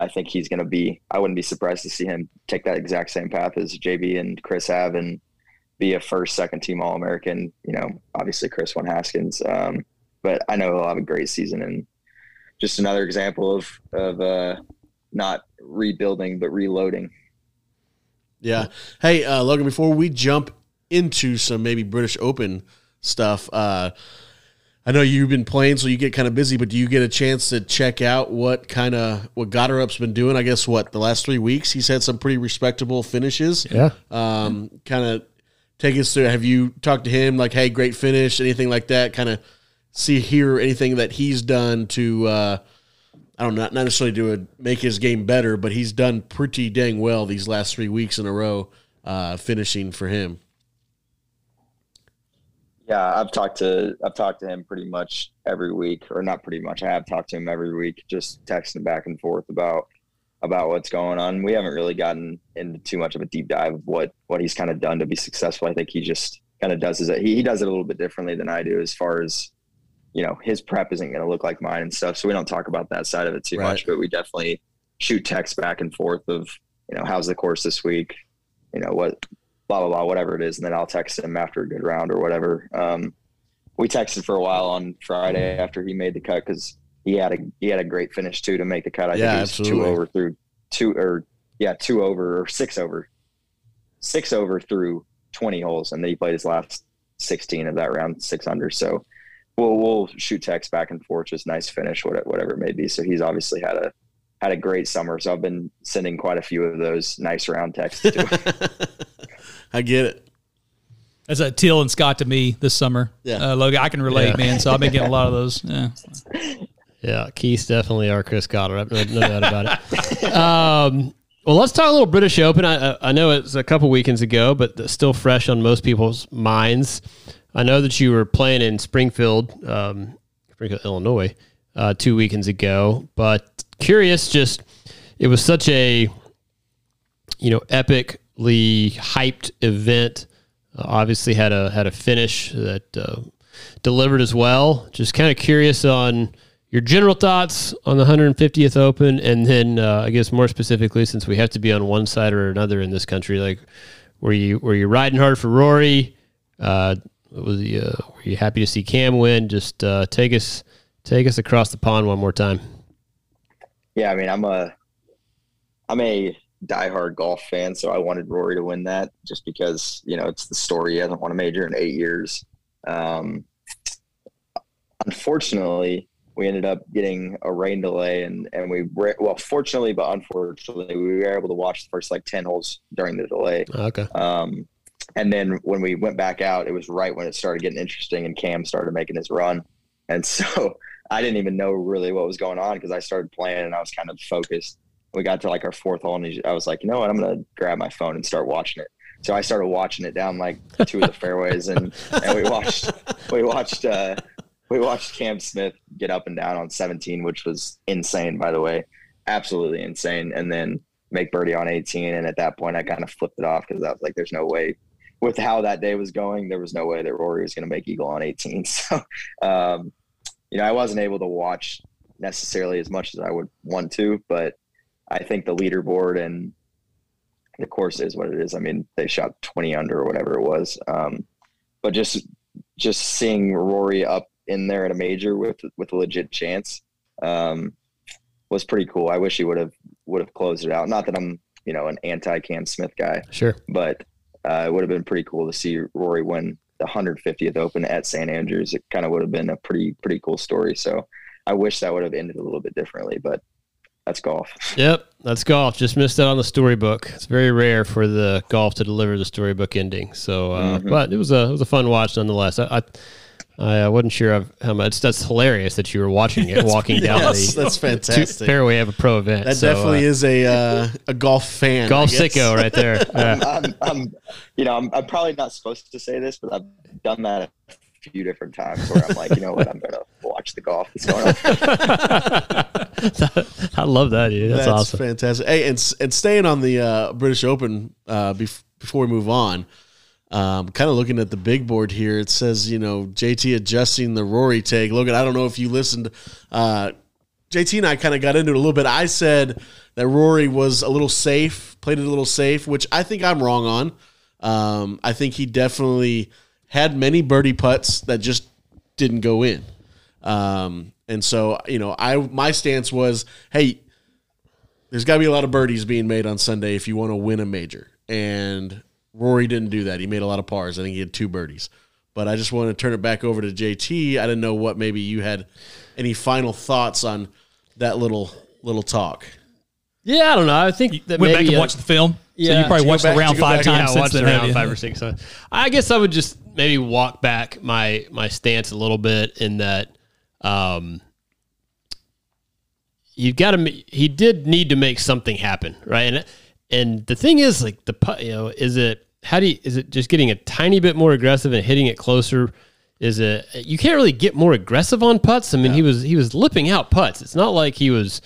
I think he's going to be. I wouldn't be surprised to see him take that exact same path as JB and Chris have, and be a first, second team All American. You know, obviously Chris won Haskins, um, but I know he'll have a great season and just another example of of uh, not rebuilding but reloading. Yeah. Hey, uh, Logan. Before we jump into some maybe British Open stuff, uh, I know you've been playing, so you get kind of busy. But do you get a chance to check out what kind of what Gotterup's been doing? I guess what the last three weeks he's had some pretty respectable finishes. Yeah. Um, kind of take us through. Have you talked to him? Like, hey, great finish, anything like that? Kind of see hear anything that he's done to. Uh, I don't know, not necessarily to make his game better, but he's done pretty dang well these last three weeks in a row, uh, finishing for him. Yeah, I've talked to I've talked to him pretty much every week, or not pretty much. I have talked to him every week, just texting back and forth about about what's going on. We haven't really gotten into too much of a deep dive of what what he's kind of done to be successful. I think he just kind of does his he, he does it a little bit differently than I do as far as you know his prep isn't going to look like mine and stuff. So we don't talk about that side of it too right. much, but we definitely shoot texts back and forth of you know how's the course this week, you know what blah blah blah whatever it is, and then I'll text him after a good round or whatever. Um, we texted for a while on Friday after he made the cut because he had a he had a great finish too to make the cut. I yeah, think he was two over through two or yeah two over or six over, six over through twenty holes, and then he played his last sixteen of that round six under. So we'll we'll shoot text back and forth, just nice finish, whatever whatever it may be. So he's obviously had a had a great summer. So I've been sending quite a few of those nice round texts. to him. I get it. That's a Teal and Scott to me this summer. Yeah, uh, Logan, I can relate, yeah. man. So I've been getting a lot of those. Yeah. Yeah, Keith's definitely our Chris Gotterup. No, no doubt about it. Um, well, let's talk a little British Open. I, I know it's a couple weekends ago, but still fresh on most people's minds. I know that you were playing in Springfield, um, Springfield, Illinois, uh, two weekends ago. But curious, just it was such a you know epically hyped event. Uh, obviously had a had a finish that uh, delivered as well. Just kind of curious on your general thoughts on the 150th Open, and then uh, I guess more specifically, since we have to be on one side or another in this country, like were you were you riding hard for Rory? Uh, was you, uh, were you happy to see Cam win? Just uh, take us take us across the pond one more time. Yeah, I mean, I'm a I'm a diehard golf fan, so I wanted Rory to win that just because you know it's the story. He hasn't won a major in eight years. Um, unfortunately, we ended up getting a rain delay and and we were well fortunately but unfortunately we were able to watch the first like 10 holes during the delay. Okay. Um and then when we went back out it was right when it started getting interesting and cam started making his run. And so i didn't even know really what was going on because i started playing and i was kind of focused. We got to like our fourth hole and i was like you know what? I'm gonna grab my phone and start watching it. So I started watching it down like two of the fairways, and, and we watched we watched uh, we watched Cam Smith get up and down on 17, which was insane, by the way, absolutely insane. And then make birdie on 18. And at that point, I kind of flipped it off because I was like, there's no way with how that day was going, there was no way that Rory was going to make eagle on 18. So, um, you know, I wasn't able to watch necessarily as much as I would want to, but I think the leaderboard and the course is what it is. I mean, they shot 20 under or whatever it was. Um, but just just seeing Rory up in there at a major with with a legit chance um, was pretty cool. I wish he would have would have closed it out. Not that I'm you know an anti Cam Smith guy, Sure. but uh, it would have been pretty cool to see Rory win the 150th Open at St Andrews. It kind of would have been a pretty pretty cool story. So I wish that would have ended a little bit differently, but that's golf. Yep, that's golf. Just missed out on the storybook. It's very rare for the golf to deliver the storybook ending. So, uh, Mhm. but it was a it was a fun watch nonetheless. I I, I wasn't sure of how much. That's hilarious that you were watching it, walking down Yes, the that's two- fantastic. fairway of a pro event. That So, definitely uh, is a uh, a golf fan. golf I sicko right there. Yeah. I'm, I'm, you know, I'm, I'm probably not supposed to say this, but I've done that a few different times where I'm like, you know what, I'm gonna watch the golf that's going on. I love that, dude. That's, awesome. fantastic. Hey, and and staying on the uh, British Open uh, bef- before we move on, um, kind of looking at the big board here, it says you know JT adjusting the Rory take. Logan, I don't know if you listened. Uh, JT and I kind of got into it a little bit. I said that Rory was a little safe, played it a little safe, which I think I'm wrong on. Um, I think he definitely had many birdie putts that just didn't go in. Um, and so, you know, I my stance was, hey, there's got to be a lot of birdies being made on Sunday if you want to win a major. And Rory didn't do that. He made a lot of pars. I think he had two birdies. But I just want to turn it back over to JT. I didn't know what maybe you had any final thoughts on that little little talk. Yeah, I don't know. I think that Went back to and uh, watched the film. so yeah. you probably Did you watched go the round did you go five times yeah, since watched then. it have around five or six. times. I guess I would just maybe walk back my my stance a little bit in that um, you got to. He did need to make something happen, right? And and the thing is, like the putt, you know, is it how do you is it just getting a tiny bit more aggressive and hitting it closer? Is it you can't really get more aggressive on putts? I mean, he was he was lipping out putts. It's not like he was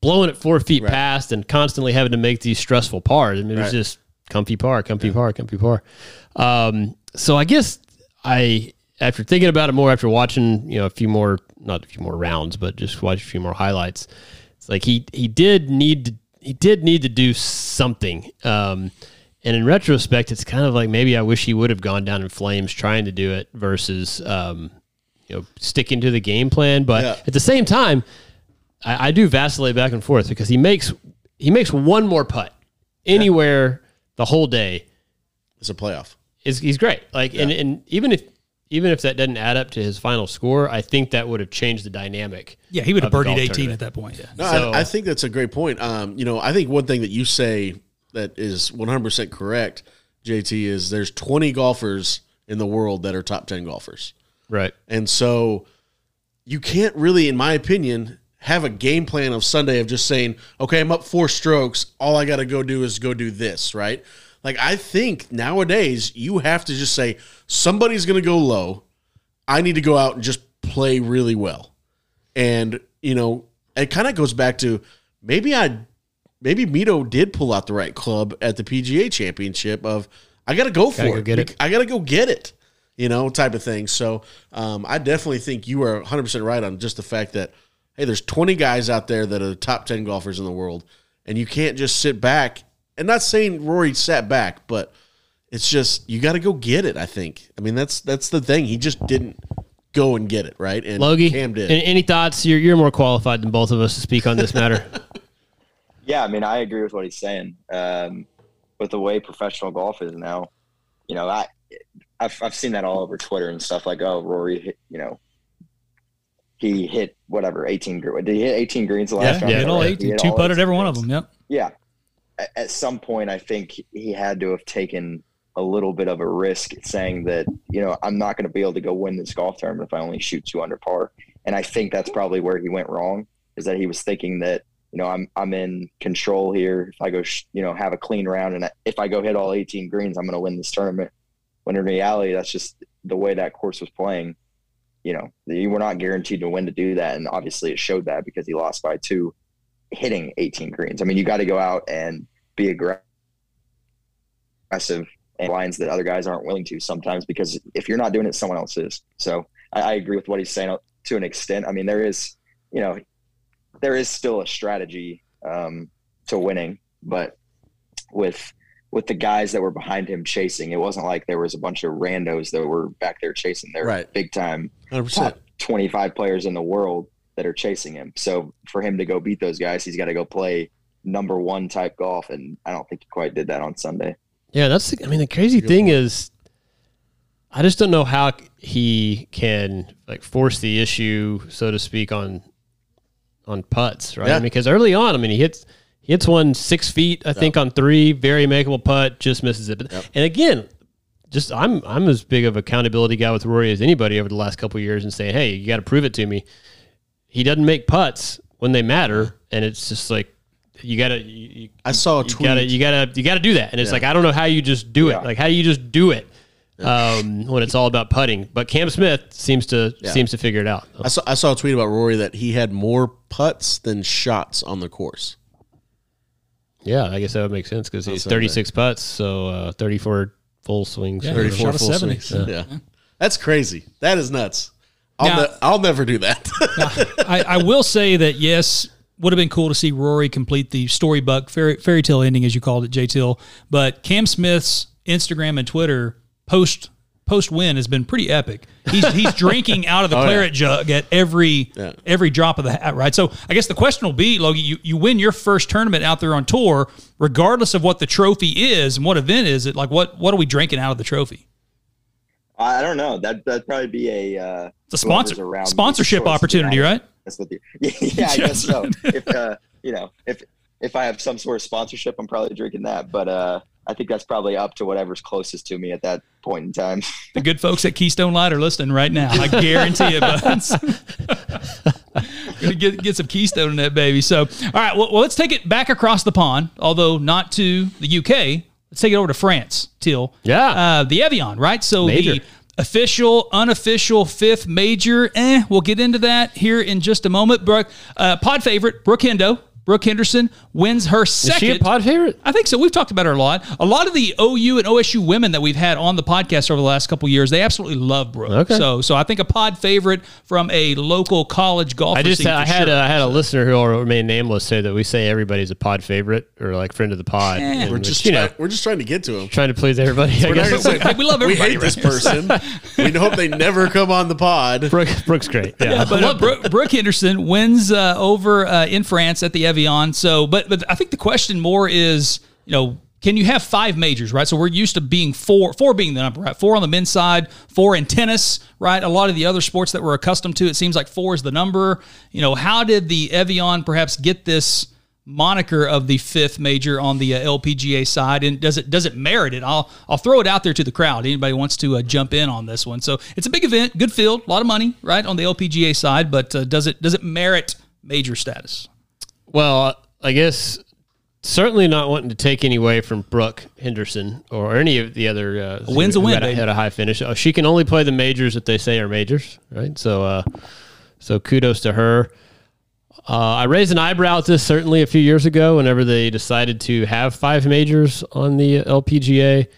blowing it four feet past and constantly having to make these stressful pars. I mean, it was Right. just comfy par, comfy par, comfy par. Um, so I guess I, after thinking about it more, after watching, you know, a few more, not a few more rounds, but just watch a few more highlights, it's like he, he did need to, he did need to do something. Um, and in retrospect, it's kind of like maybe I wish he would have gone down in flames trying to do it versus, um, you know, sticking to the game plan. But Yeah. at the same time, I, I do vacillate back and forth because he makes he makes one more putt anywhere the whole day It's a playoff. is he's great. Like and, and even if even if that doesn't add up to his final score, I think that would have changed the dynamic. Yeah, he would have Of birdied 18 tournament. at that point. Yeah. No, So- I, I think that's a great point. Um, you know, I think one thing that you say that is 100% correct, JT, is there's 20 golfers in the world that are top 10 golfers. Right. And so you can't really, in my opinion, have a game plan of Sunday of just saying, okay, I'm up four strokes. All I got to go do is go do this, right? Like, I think nowadays you have to just say, somebody's going to go low. I need to go out and just play really well. And, you know, it kind of goes back to maybe I, maybe Mito did pull out the right club at the PGA championship of, I got to go for Gotta go it. get it. I got to go get it you know, type of thing. So um, I definitely think you are 100% right on just the fact that, hey, there's 20 guys out there that are the top 10 golfers in the world, and you can't just sit back. And not saying Rory sat back, but it's just you got to go get it. I think. I mean, that's that's the thing. He just didn't go and get it right, and Logie, Cam did. any, any thoughts? You're you're more qualified than both of us to speak on this matter. Yeah, I mean, I agree with what he's saying. Um, with the way professional golf is now, you know, I, I've, I've seen that all over Twitter and stuff like, oh, Rory, hit, you know, he hit whatever, 18, did he hit 18 greens the last Yeah, round? yeah, hit all Right? 18, hit two all putted every one of them. Yep. Yeah. At, some point, I think he had to have taken a little bit of a risk saying that, you know, I'm not going to be able to go win this golf tournament if I only shoot two under par. And I think that's probably where he went wrong is that he was thinking that, you know, I'm, I'm in control here. If I go, you know, have a clean round and if I go hit all 18 greens, I'm going to win this tournament. When in reality, that's just the way that course was playing. you know, you were not guaranteed to win to do that. And obviously it showed that because he lost by two hitting 18 greens. I mean, you got to go out and be aggressive and lines that other guys aren't willing to sometimes because if you're not doing it, someone else is. So I, I agree with what he's saying to an extent. I mean, there is, you know, there is still a strategy um, to winning, but with with the guys that were behind him chasing, it wasn't like there was a bunch of randos that were back there chasing. They're Right. big time 100%. top 25 players in the world that are chasing him. So for him to go beat those guys, he's got to go play number one type golf, and I don't think he quite did that on Sunday. Yeah, that's. The, I mean, the crazy thing is, I just don't know how he can like force the issue, so to speak, on on putts, right? Yeah. I mean, because early on, I mean, he hits he hits one six feet, I think, on three, very makeable putt, just misses it. But, And again, just I'm I'm as big of a accountability guy with Rory as anybody over the last couple of years, and saying, hey, you got to prove it to me. He doesn't make putts when they matter, and it's just like you gotta you, you- I saw a you tweet. gotta you gotta you gotta do that and it's Yeah. like i don't know how you just do it Yeah. like how do you just do it um, when it's all about putting but cam smith seems to Yeah. seems to figure it out I saw I saw a tweet about Rory that he had more putts than shots on the course. yeah i guess that would make sense because he's 36 putts so uh, 34 full swings Yeah, 34 full 70. swings. Yeah. That's crazy. That is nuts. I'll, Now- ne- I'll never do that. I, I will say that yes, would have been cool to see Rory complete the storybook fairy, fairy tale ending, as you called it, J Till. But Cam Smith's Instagram and Twitter post post win has been pretty epic. He's he's drinking out of the Oh, yeah. claret jug at every Yeah. every drop of the hat, right? So I guess the question will be, Logie, you, you win your first tournament out there on tour, regardless of what the trophy is and what event is it. Like what what are we drinking out of the trophy? I I don't know. That that'd probably be a uh, It's a sponsor around sponsorship opportunity, be right? Honest. That's what the, yeah, I guess so. If uh, you know, if if I have some sort of sponsorship, I'm probably drinking that. But uh, I think that's probably up to whatever's closest to me at that point in time. The good folks at Keystone Light are listening right now. I guarantee it, buds. Gonna get, get some Keystone in that baby. So, all right, well, well, let's take it back across the pond, although not to the UK. Let's take it over to France, Till. Yeah. Uh, the Evian, right? So Major. the official, unofficial fifth major. Eh, we'll get into that here in just a moment. Brooke, uh, pod favorite, Brooke Hendo. Brooke Henderson wins her second. is second. she a pod favorite I think so. We've talked about her a lot. A lot of the OU and OSU women that we've had on the podcast over the last couple years, they absolutely love Brooke. Okay. So, so I think a pod favorite from a local college golfer. I just scene I had sure. a, I had a listener who will remain nameless say that we say everybody's a pod favorite or like friend of the pod. and we're which, just you know we're just trying to get to him. trying to please everybody. I We're guess. gonna say, we love everybody. we everybody hate this person. we hope they never come on the pod. Brooke, Brooke's great. Yeah, Yeah, but uh, Brooke, Brooke Henderson wins uh, over uh, in France at the Evian. So, but but I think the question more is, you know, can you have five majors, right? So we're used to being four, four being the number, right? Four on the men's side, four in tennis, right? A lot of the other sports that we're accustomed to, it seems like four is the number. You know, how did the Evian perhaps get this? moniker of the fifth major on the uh, LPGA side, and does it does it merit it? I'll I'll throw it out there to the crowd. Anybody wants to uh, jump in on this one? So it's a big event, good field, a lot of money, right on the LPGA side. But uh, does it does it merit major status? Well, I guess certainly not wanting to take any away from Brooke Henderson or any of the other uh, A win's a win, had, baby. had a high finish. Oh, she can only play the majors that they say are majors, right? So, uh, so kudos to her. Uh, I raised an eyebrow at this certainly a few years ago whenever they decided to have five majors on the LPGA.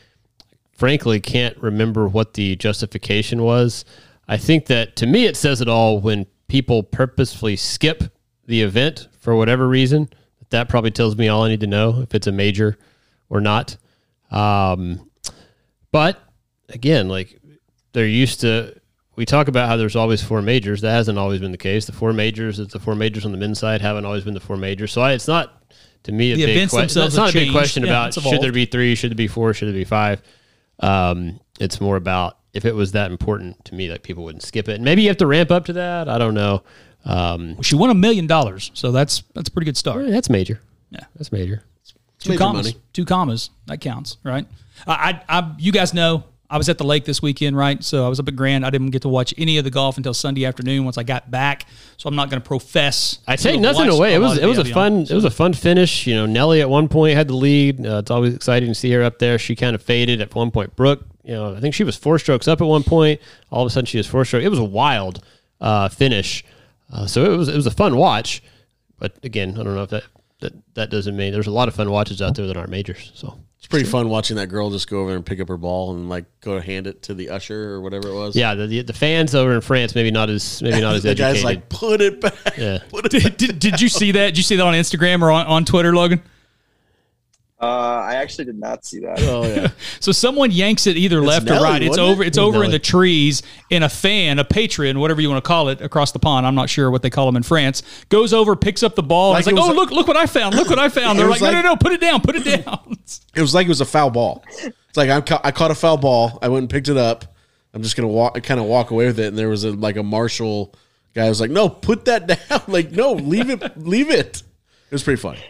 Frankly, can't remember what the justification was. I think that to me it says it all when people purposefully skip the event for whatever reason. That probably tells me all I need to know if it's a major or not. Um, but again, like they're used to. We talk about how there's always four majors. That hasn't always been the case. The four majors, it's the four majors on the men's side, haven't always been the four majors. So I, it's not to me a The big question. It's not a big question Yeah, about should there be three, should there be four, should there be five. Um, it's more about if it was that important to me, that people wouldn't skip it. And maybe you have to ramp up to that. I don't know. Um, She won a million dollars, so that's that's a pretty good start. that's major. Yeah. that's major. Two major commas. money. Two commas. That counts, right? I, I, I, you guys know I was at the lake this weekend, right? So I was up at Grand. I didn't get to watch any of the golf until Sunday afternoon once I got back. So I'm not going to profess. I take nothing away. It was it was the a Evian. fun it was a fun finish. You know, Nelly at one point had the lead. Uh, it's always exciting to see her up there. She kind of faded at one point. Brooke you know, I think she was four strokes up at one point. All of a sudden, she was four strokes. It was a wild uh, finish. Uh, so it was it was a fun watch. But again, I don't know if that, that that doesn't mean there's a lot of fun watches out there that aren't majors. So It's pretty fun watching that girl just go over and pick up her ball and like go hand it to the usher or whatever it was. yeah, the, the, the fans over in France maybe not as maybe not as the educated. guy's like, put it back. Yeah. Put it did, did, did you see that? Did you see that on Instagram or on, on Twitter, Logan? Uh, I actually did not see that. Oh yeah. So someone yanks it either left or right. It's over. it? It's over in the trees. And a fan, a patron, whatever you want to call it, across the pond. I'm not sure what they call them in France. Goes over, picks up the ball. Like and it it's like, was oh a- look, look what I found. Look what I found. They're was like, no, like- no, no, put it down, put it down. It was like it was a foul ball. It's like I'm ca- I caught a foul ball. I went and picked it up. I'm just gonna walk, kind of walk away with it. And there was a like a marshal guy was like, "No, put that down. like, no, leave it, leave it." It was pretty funny.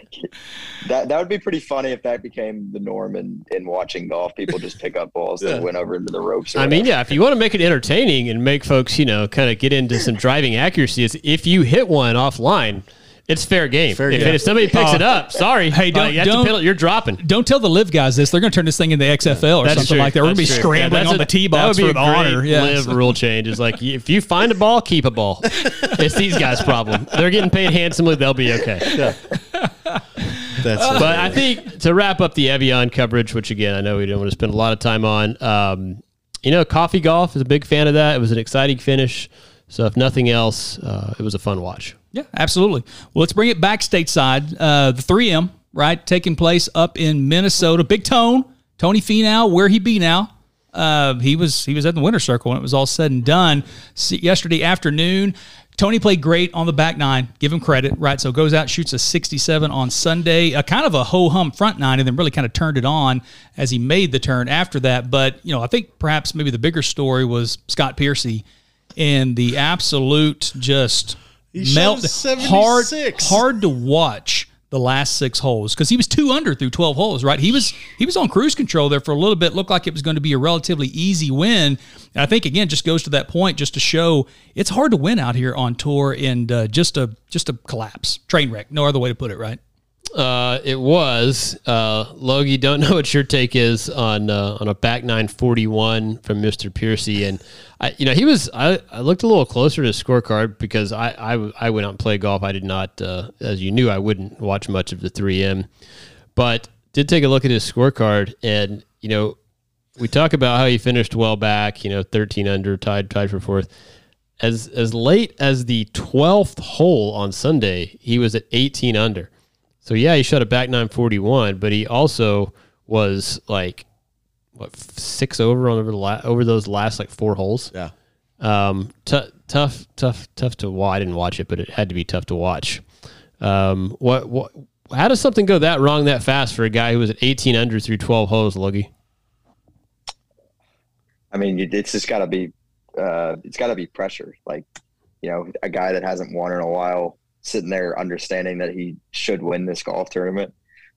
That that would be pretty funny if that became the norm in, in watching golf. People just pick up balls Yeah. that went over into the ropes. Or I mean, yeah, if you want to make it entertaining and make folks, you know, kind of get into some driving accuracy, is if you hit one offline, it's fair game. Fair if, game. if somebody picks it up, sorry, Hey, uh, don't- you don't to you're dropping. Don't tell the live guys this. They're going to turn this thing into XFL or That's something true. like that. We're going to be true. scrambling Yeah, on the that's a- tee that box would be for a the honor. Yeah. Live rule change is like if you find a ball, keep a ball. it's these guys' problem. They're getting paid handsomely. They'll be okay. That's But I think to wrap up the Evian coverage, which again I know we don't want to spend a lot of time on, um, you know, Coffee Golf is a big fan of that. It was an exciting finish. So if nothing else, uh, it was a fun watch. Yeah, absolutely. Well, let's bring it back stateside. Uh, the 3M, right, taking place up in Minnesota. Big Tone, Tony Finau, where he be now? Uh, he was he was at the winter circle when it was all said and done. See, yesterday afternoon, Tony played great on the back nine. Give him credit, right? So goes out, shoots a 67 on Sunday, a kind of a ho hum front nine, and then really kind of turned it on as he made the turn after that. But you know, I think perhaps maybe the bigger story was Scott Piercy and the absolute just He melt hard 76. hard to watch the last six holes because he was two under through 12 holes right? He was he was on cruise control there for a little bit. Looked like it was going to be a relatively easy win. And i think again just goes to that point just to show it's hard to win out here on tour and uh, just a just a collapse train wreck no other way to put it right Uh, it was uh, Logie. Don't know what your take is on uh, on a back nine forty one from Mister Piercy, and I, you know, he was. I, I looked a little closer to his scorecard because I, I I went out and played golf. I did not, uh, as you knew, I wouldn't watch much of the three M, but did take a look at his scorecard, and you know, we talk about how he finished well back. You know, thirteen under, tied tied for fourth. As as late as the twelfth hole on Sunday, he was at eighteen under. So yeah, he shot a back nine forty one, but he also was like what six over on over the la- over those last like four holes. yeah. Um, t- tough, tough, tough to. Well, I didn't watch it, but it had to be tough to watch. Um, what what? How does something go that wrong that fast for a guy who was at eighteen under through twelve holes, Luggy? I mean, it's just got to be, uh, it's got to be pressure. Like, you know, a guy that hasn't won in a while, sitting there understanding that he should win this golf tournament,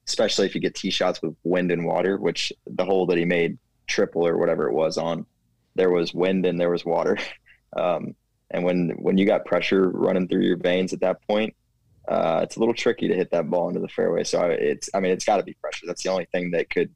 especially if you get tee shots with wind and water. Which the hole that he made triple or whatever it was on, there was wind and there was water. Um, and when when you got pressure running through your veins at that point, uh, it's a little tricky to hit that ball into the fairway. So it's, I mean, it's got to be pressure. That's the only thing that could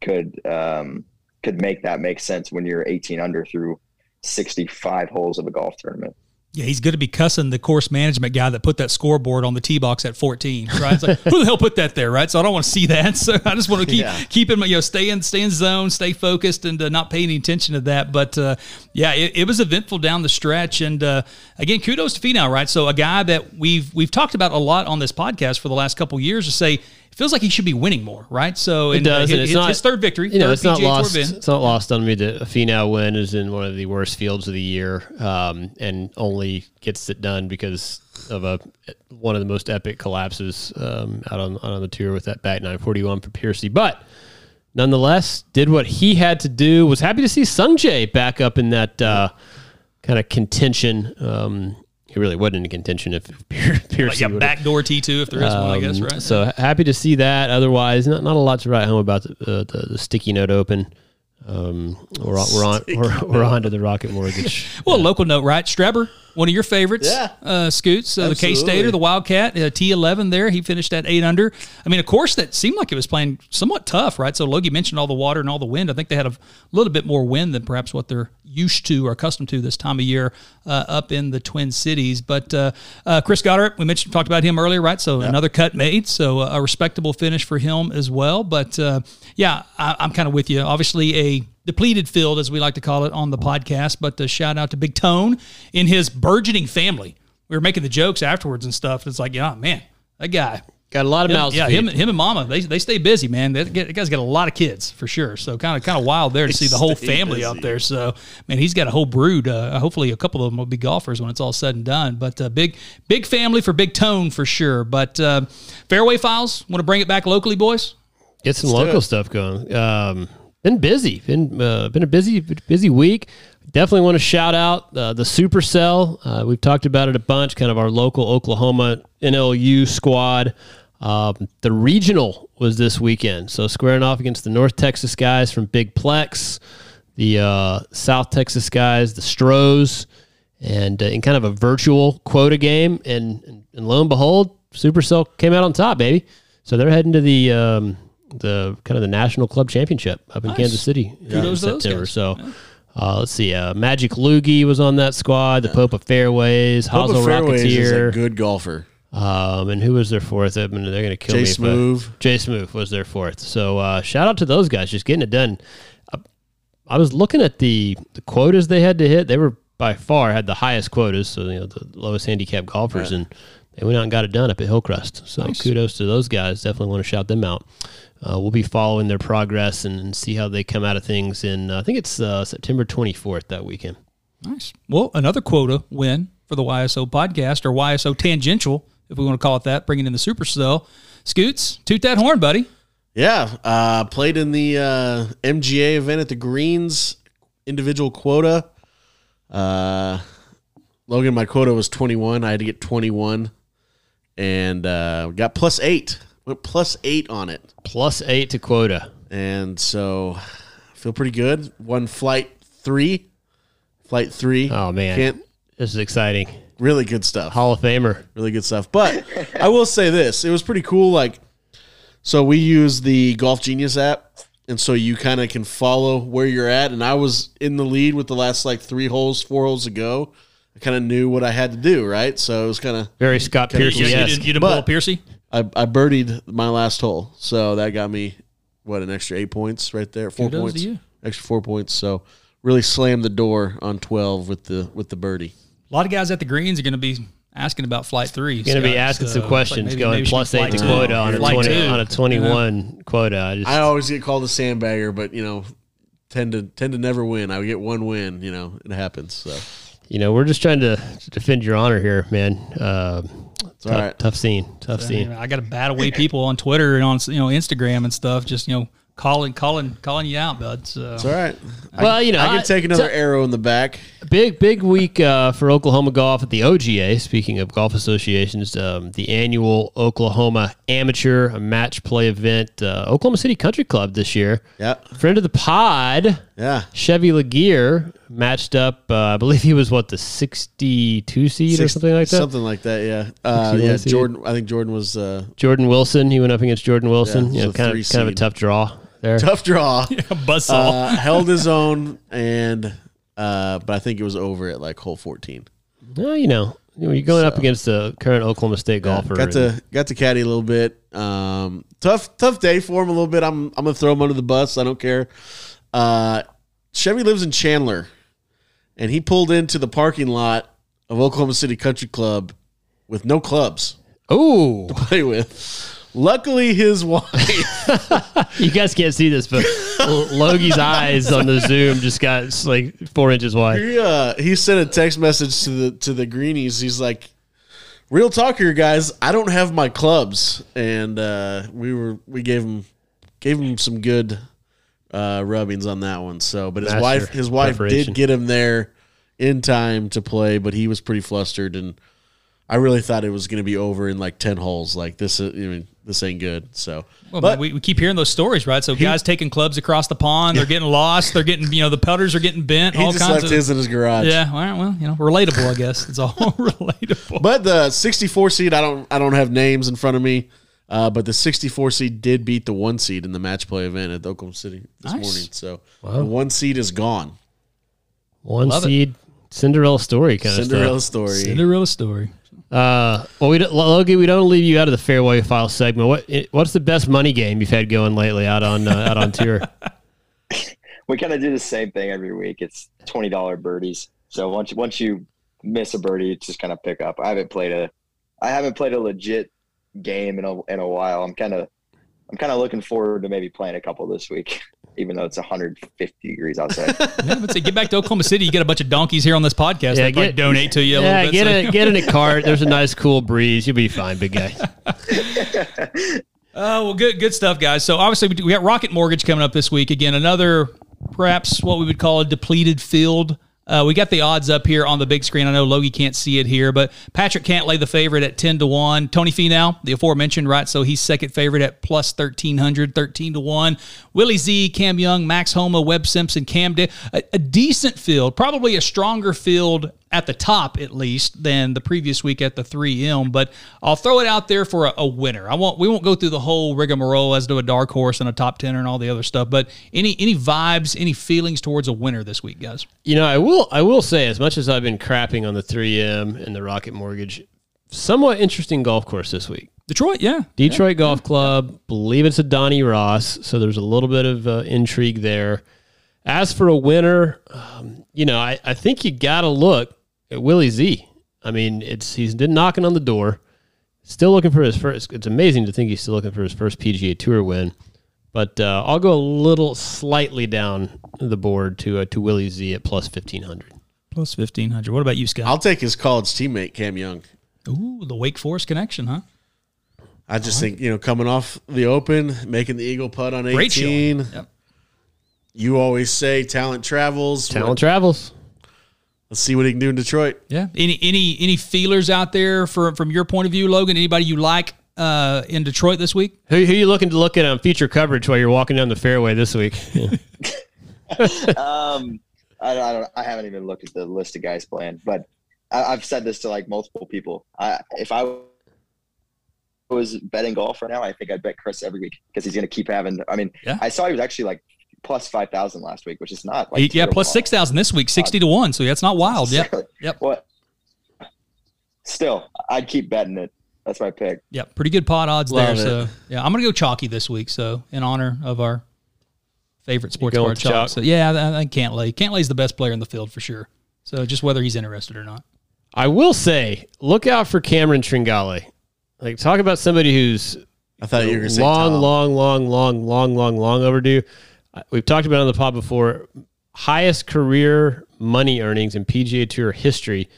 could um, could make that make sense when you're 18 under through 65 holes of a golf tournament. Yeah he's going to be cussing the course management guy that put that scoreboard on the tee box at 14 right? It's like who the hell put that there right? So i don't want to see that. So i just want to keep Yeah. keep him you know stay in stay in zone stay focused and uh, not pay any attention to that. But uh, yeah it, it was eventful down the stretch. And uh, again kudos to Finau right? So a guy that we've we've talked about a lot on this podcast for the last couple years to say feels like he should be winning more right so It uh, does, his, it's not his third victory You know, it's not PGA lost. It's not lost on me that a Finau win is in one of the worst fields of the year, um, and only gets it done because of a one of the most epic collapses um, out on on the tour with that back nine forty one for Piercy. But nonetheless, did what he had to do. Was happy to see Sungjae back up in that uh, kind of contention. Um, he really wasn't in contention if, if Pier- Piercy yeah backdoor T2 if there is one I guess um, right So happy to see that. Otherwise, not, not a lot to write home about the, uh, the, the sticky note open. Um, we're on, we're on we're, we're on to the Rocket Mortgage. Well, local note, right? Streber one of your favorites, Yeah. uh, Scoots, uh, the K. Stater, the Wildcat, uh, T11 there. He finished at eight under. I mean, a course that seemed like it was playing somewhat tough, right? So Logie mentioned all the water and all the wind. I think they had a little bit more wind than perhaps what they're used to or accustomed to this time of year uh, up in the Twin Cities. But uh, uh, Chris Gotterup, we mentioned talked about him earlier, right? So another cut made, so a respectable finish for him as well. But uh, yeah, I, I'm kind of with you. Obviously, a depleted field, as we like to call it on the podcast. But uh, shout out to Big Tone in his burgeoning family. We were making the jokes afterwards and stuff. It's like, yeah, man, that guy. Got a lot of mouths. yeah, to him, him and Mama, they, they stay busy, man. That that guy's got a lot of kids for sure. So kind of kind of wild there to see the whole family busy. up there. So man, he's got a whole brood. Uh, hopefully, a couple of them will be golfers when it's all said and done. But uh, big big family for Big Tone for sure. But uh, Fairway Files want to bring it back locally, boys. Get some local stuff going. Um, been busy. Been uh, been a busy busy week. Definitely want to shout out uh, the Supercell. Uh, we've talked about it a bunch. Kind of our local Oklahoma NLU squad. Um, the regional was this weekend, so squaring off against the North Texas guys from Big Plex, the uh, South Texas guys, the Stros, and uh, in kind of a virtual quota game. And, and, lo and behold, Supercell came out on top, baby. So they're heading to the um, the kind of the national club championship up in Kansas City in Kudos to those September. guys. So. Uh, let's see. Uh, Magic Loogie was on that squad. The Pope of Fairways, Hope Hazel Fairways is a Rocketeer, good golfer. um, and who was their fourth? I mean, they're going to kill Jay me. if I- Smoove. Jay Smoove was their fourth. So uh, shout out to those guys, just getting it done. I, I was looking at the the quotas they had to hit. They were by far had the highest quotas, so you know the lowest handicap golfers, and they went out and got it done up at Hillcrest. So kudos to those guys. Definitely want to shout them out. Uh, we'll be following their progress and, and see how they come out of things. In uh, I think it's uh, September 24th that weekend. Nice. Well, another quota win for the YSO podcast or YSO tangential, if we want to call it that, bringing in the Supercell. Scoots, toot that horn, buddy. Yeah, uh, played in the uh, MGA event at the Greens individual quota. Uh, Logan, my quota was 21. I had to get 21 and uh, got plus eight. Went plus eight on it. Plus eight to quota. And so I feel pretty good. One flight three. Flight three. Oh man, Can't, this is exciting. really good stuff. Hall of Famer. really good stuff. But I will say this: it was pretty cool. Like, so we use the Golf Genius app, and so you kind of can follow where you're at. And I was in the lead with the last like three holes, four holes ago. I kind of knew what I had to do, right? So it was kind of Very Scott You, Pearson. you, Yes. didn't, you didn't But- pull a Piercy? I, I birdied my last hole, so that got me what an extra eight points right there, four Kudos to points, you. extra four points. So really slammed the door on twelve with the with the birdie. A lot of guys at the greens are going to be asking about flight three. Going to be asking so some questions, like maybe- going maybe we plus should eight to flight quota on a Flight twenty two. on a twenty one quota. I just I always get called a sandbagger, but you know, tend to tend to never win. I get one win. You know, it happens. So you know we're just trying to defend your honor here, man. Uh, tough, all right. tough scene, tough You scene. know, I got to bat away people on Twitter and on you know Instagram and stuff. Just you know calling calling calling you out, bud. So it's all right. Well, you know, I can take another arrow in the back. Big big week uh, for Oklahoma golf at the OGA. Speaking of golf associations, um, the annual Oklahoma Amateur Match Play event, uh, Oklahoma City Country Club this year. Yeah, Friend of the pod, yeah. Chevy Laguerre matched up. Uh, I believe he was what the sixty-two seed or something like that. Something like that. Yeah. Uh, yeah. seed. Jordan. I think Jordan was uh, Jordan Wilson. He went up against Jordan Wilson. Yeah, you know, kind three of kind of a tough draw there. tough draw. buzzsaw. uh, held his own, and uh, but I think it was over at like hole fourteen. Well, you know, you know, you're going up against the current Oklahoma State golfer. Got to got to caddy a little bit. Um, tough tough day for him a little bit. I'm I'm gonna throw him under the bus. I don't care. Uh, Chevy lives in Chandler, and he pulled into the parking lot of Oklahoma City Country Club with no clubs oh, to play with. Luckily, his wife. you guys can't see this, but Logie's eyes on the Zoom just got like four inches wide. he uh, he sent a text message to the to the greenies. He's like, "Real talk here, guys. I don't have my clubs," and uh, we were we gave him gave him some good uh, rubbings on that one. So, but his Master wife his wife did get him there in time to play, but he was pretty flustered, and I really thought it was going to be over in like ten holes. Like this, is, I mean, this ain't good. So, Well, but we, we keep hearing those stories, right? So guys taking clubs across the pond, they're getting lost, they're getting you know the putters are getting bent, he all just kinds left of his in his garage. yeah. All right, well, you know, relatable, I guess. It's all relatable. But the 64 seed, I don't I don't have names in front of me. Uh, but the 64 seed did beat the one seed in the match play event at Oklahoma City this Nice. morning. So the one seed is gone. One Love it. seed Cinderella story kind Cinderella of stuff. story. Cinderella story. Uh, well, we don't, Logan, we don't leave you out of the fairway file segment. What what's the best money game you've had going lately out on uh, out on tour? we kind of do the same thing every week. It's twenty dollar birdies. So once once you miss a birdie, it's just kind of pick up. I haven't played a I haven't played a legit game in a in a while. I'm kind of I'm kind of looking forward to maybe playing a couple this week, even though it's 150 degrees outside. Yeah, but say get back to Oklahoma City, you get a bunch of donkeys here on this podcast. Yeah, they get- donate to you a yeah, little bit. get so- a get in a cart. There's a nice cool breeze. You'll be fine, big guy. Oh well, good good stuff, guys. So obviously we, we got Rocket Mortgage coming up this week. Again, another perhaps what we would call a depleted field. Uh, we got the odds up here on the big screen. I know Logie can't see it here, but Patrick Cantlay the favorite at 10 to 1. Tony Finau, the aforementioned, right? So he's second favorite at plus 1300, 13 to 1. Willie Z, Cam Young, Max Homa, Webb Simpson, Cam. A, a decent field, probably a stronger field at the top at least than the previous week at the 3M, but I'll throw it out there for a, a winner. I won't we won't go through the whole rigmarole as to a dark horse and a top 10 and all the other stuff, but any any vibes, any feelings towards a winner this week, guys? You know, I will I will say as much as I've been crapping on the 3M and the Rocket Mortgage, somewhat interesting golf course this week. Detroit, yeah. Detroit Golf Club, believe it's a Donnie Ross, so there's a little bit of uh, intrigue there. As for a winner, um, you know, I, I think you got to look Willie Z. I mean, it's he's been knocking on the door, still looking for his first. It's amazing to think he's still looking for his first PGA Tour win. But uh, I'll go a little slightly down the board to uh, to Willie Z at plus fifteen hundred. Plus 1500. What about you, Scott? I'll take his college teammate Cam Young. Ooh, the Wake Forest connection, huh? I just think you know coming off the Open, making the eagle putt on eighteen. Yep. You always say talent travels. Talent travels. Let's see what he can do in Detroit. Yeah. Any any any feelers out there for, from your point of view, Logan? Anybody you like uh, in Detroit this week? Who, who you looking to look at on feature coverage while you're walking down the fairway this week? um, I, I don't. I haven't even looked at the list of guys playing, but I, I've said this to like multiple people. I, if I was betting golf right now, I think I'd bet Chris every week because he's going to keep having. I mean, Yeah. I saw he was actually like plus five thousand last week, which is not like yeah, terrible plus off. 6,000 this week, 60 to 1. So that's not wild. Yep. Yep. What? Still, I'd keep betting it. That's my pick. Yeah, Pretty good pot odds Love there. it. So yeah, I'm going to go chalky this week. So in honor of our favorite sports bar with chalk. chalk? So yeah, I, I Cantlay. Can't lay's the best player in the field for sure. So just whether he's interested or not. I will say, look out for Cameron Tringale. Like, talk about somebody who's I thought you were going to say long, long, long, long, long, long, long overdue. Uh, We've talked about it on the pod before. Highest career money earnings in PGA Tour history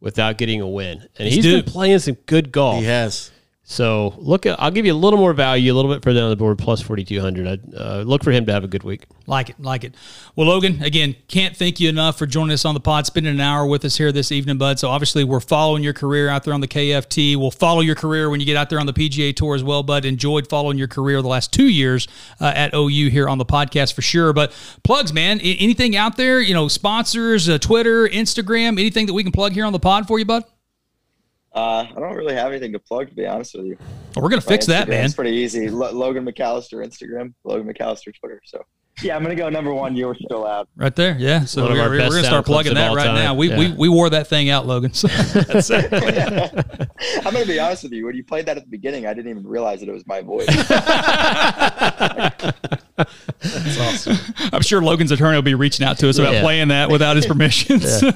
without getting a win, and He's he's been playing some good golf. He has. So look at. I'll give you a little more value, a little bit further down the board, plus forty two hundred. Uh, look for him to have a good week. Like it, like it. Well, Logan, again, can't thank you enough for joining us on the pod, spending an hour with us here this evening, bud. So obviously, we're following your career out there on the KFT. We'll follow your career when you get out there on the PGA Tour as well, bud. Enjoyed following your career the last two years uh, at OU here on the podcast for sure. But plugs, man, anything out there? You know, sponsors, uh, Twitter, Instagram, anything that we can plug here on the pod for you, bud? Uh, I don't really have anything to plug, to be honest with you. Well, we're gonna My fix that, Instagram's man. pretty easy. Lo- Logan McAllister Instagram, Logan McAllister Twitter. So yeah, I'm gonna go number one. You're still out. Right there, yeah. So One of we're, we're gonna start plugging that right time. now. We, we Yeah. we wore that thing out, Logan. So that's it. I'm gonna be honest with you. When you played that at the beginning, I didn't even realize that it was my voice. That's awesome. I'm sure Logan's attorney will be reaching out to us about Yeah. playing that without his permission. So-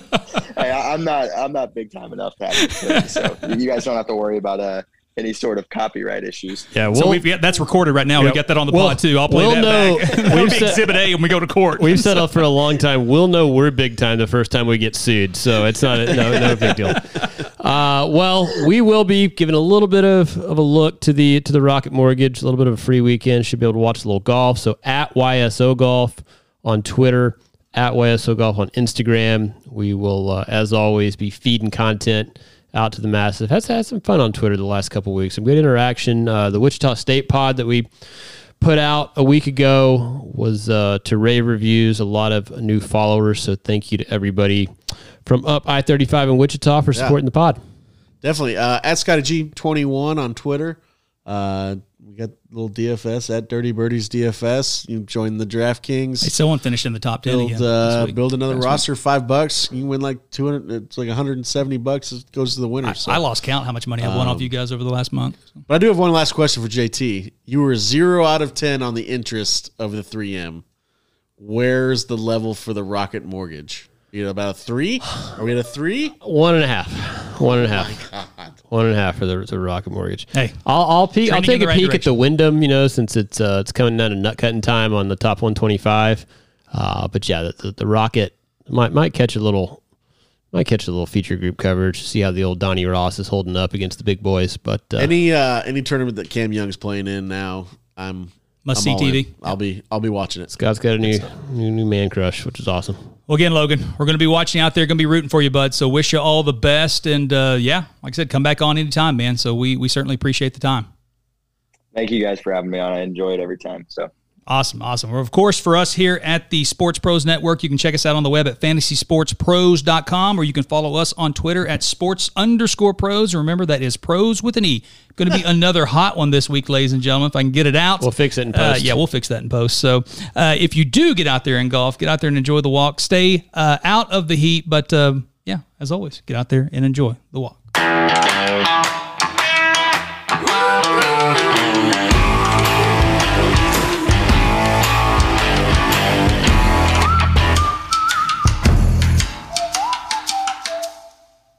hey, I, I'm not. I'm not big time enough to have it, so you guys don't have to worry about uh, any sort of copyright issues. Yeah, so we'll, we've got that's recorded right now. Yep. We got that on the We'll- pod too. I'll play we'll that know- back. we've That'll be said- Exhibit A when we go to court. we've set up for a long time. We'll know we're big time the first time we get sued, so it's not a, no no big deal. Uh, well, we will be giving a little bit of, of a look to the to the Rocket Mortgage, a little bit of a free weekend. Should be able to watch a little golf. So at YSO Golf on Twitter, at YSO Golf on Instagram. We will, uh, as always, be feeding content out to the massive. Has had some fun on Twitter the last couple weeks. Some good interaction. Uh, the Wichita State pod that we put out a week ago was uh, to rave reviews. A lot of new followers. So thank you to everybody from up I thirty five in Wichita for supporting the pod. Definitely. Uh, at Scotty G twenty one on Twitter. We got little DFS at Dirty Birdies DFS. You join the DraftKings. Hey, someone finished in the top ten build uh, build another week. roster. Five bucks. You win like two hundred. It's like one hundred and seventy bucks. It goes to the winner. I, so. I lost count how much money I've won Um, off you guys over the last month. But I do have one last question for JT. You were zero out of ten on the interest of the 3M. Where's the level for the Rocket Mortgage? You know, about a three? Are we at a three? One and a half. One and a half. One and a half for the, the Rocket Mortgage. Hey, I'll I'll, peek, I'll Trending in take the a right peek at direction. the Wyndham, you know, since it's uh, it's coming down to nut cutting time on the top 125. Uh, but yeah, the, the, the Rocket might might catch a little might catch a little feature group coverage. See how the old Donnie Ross is holding up against the big boys. But uh, Any uh any tournament that Cam Young's playing in now, I'm Must I'm see all in. TV. I'll be I'll be watching it. Scott's got a new new, new man crush, which is awesome. Well, again, Logan, we're going to be watching out there, going to be rooting for you, bud. So wish you all the best, and uh, yeah, like I said, come back on anytime, man. So we we certainly appreciate the time. Thank you guys for having me on. I enjoy it every time. So Awesome, awesome. Well, of course, for us here at the Sports Prose Network, you can check us out on the web at fantasysportsprose.com or you can follow us on Twitter at sports underscore prose. Remember, that is prose with an E. Going to be another hot one this week, ladies and gentlemen. If I can get it out, We'll fix it in Uh, post. yeah, we'll fix that in post. So uh, if you do get out there and golf, get out there and enjoy the walk. Stay uh, out of the heat, but uh, yeah, as always, get out there and enjoy the walk.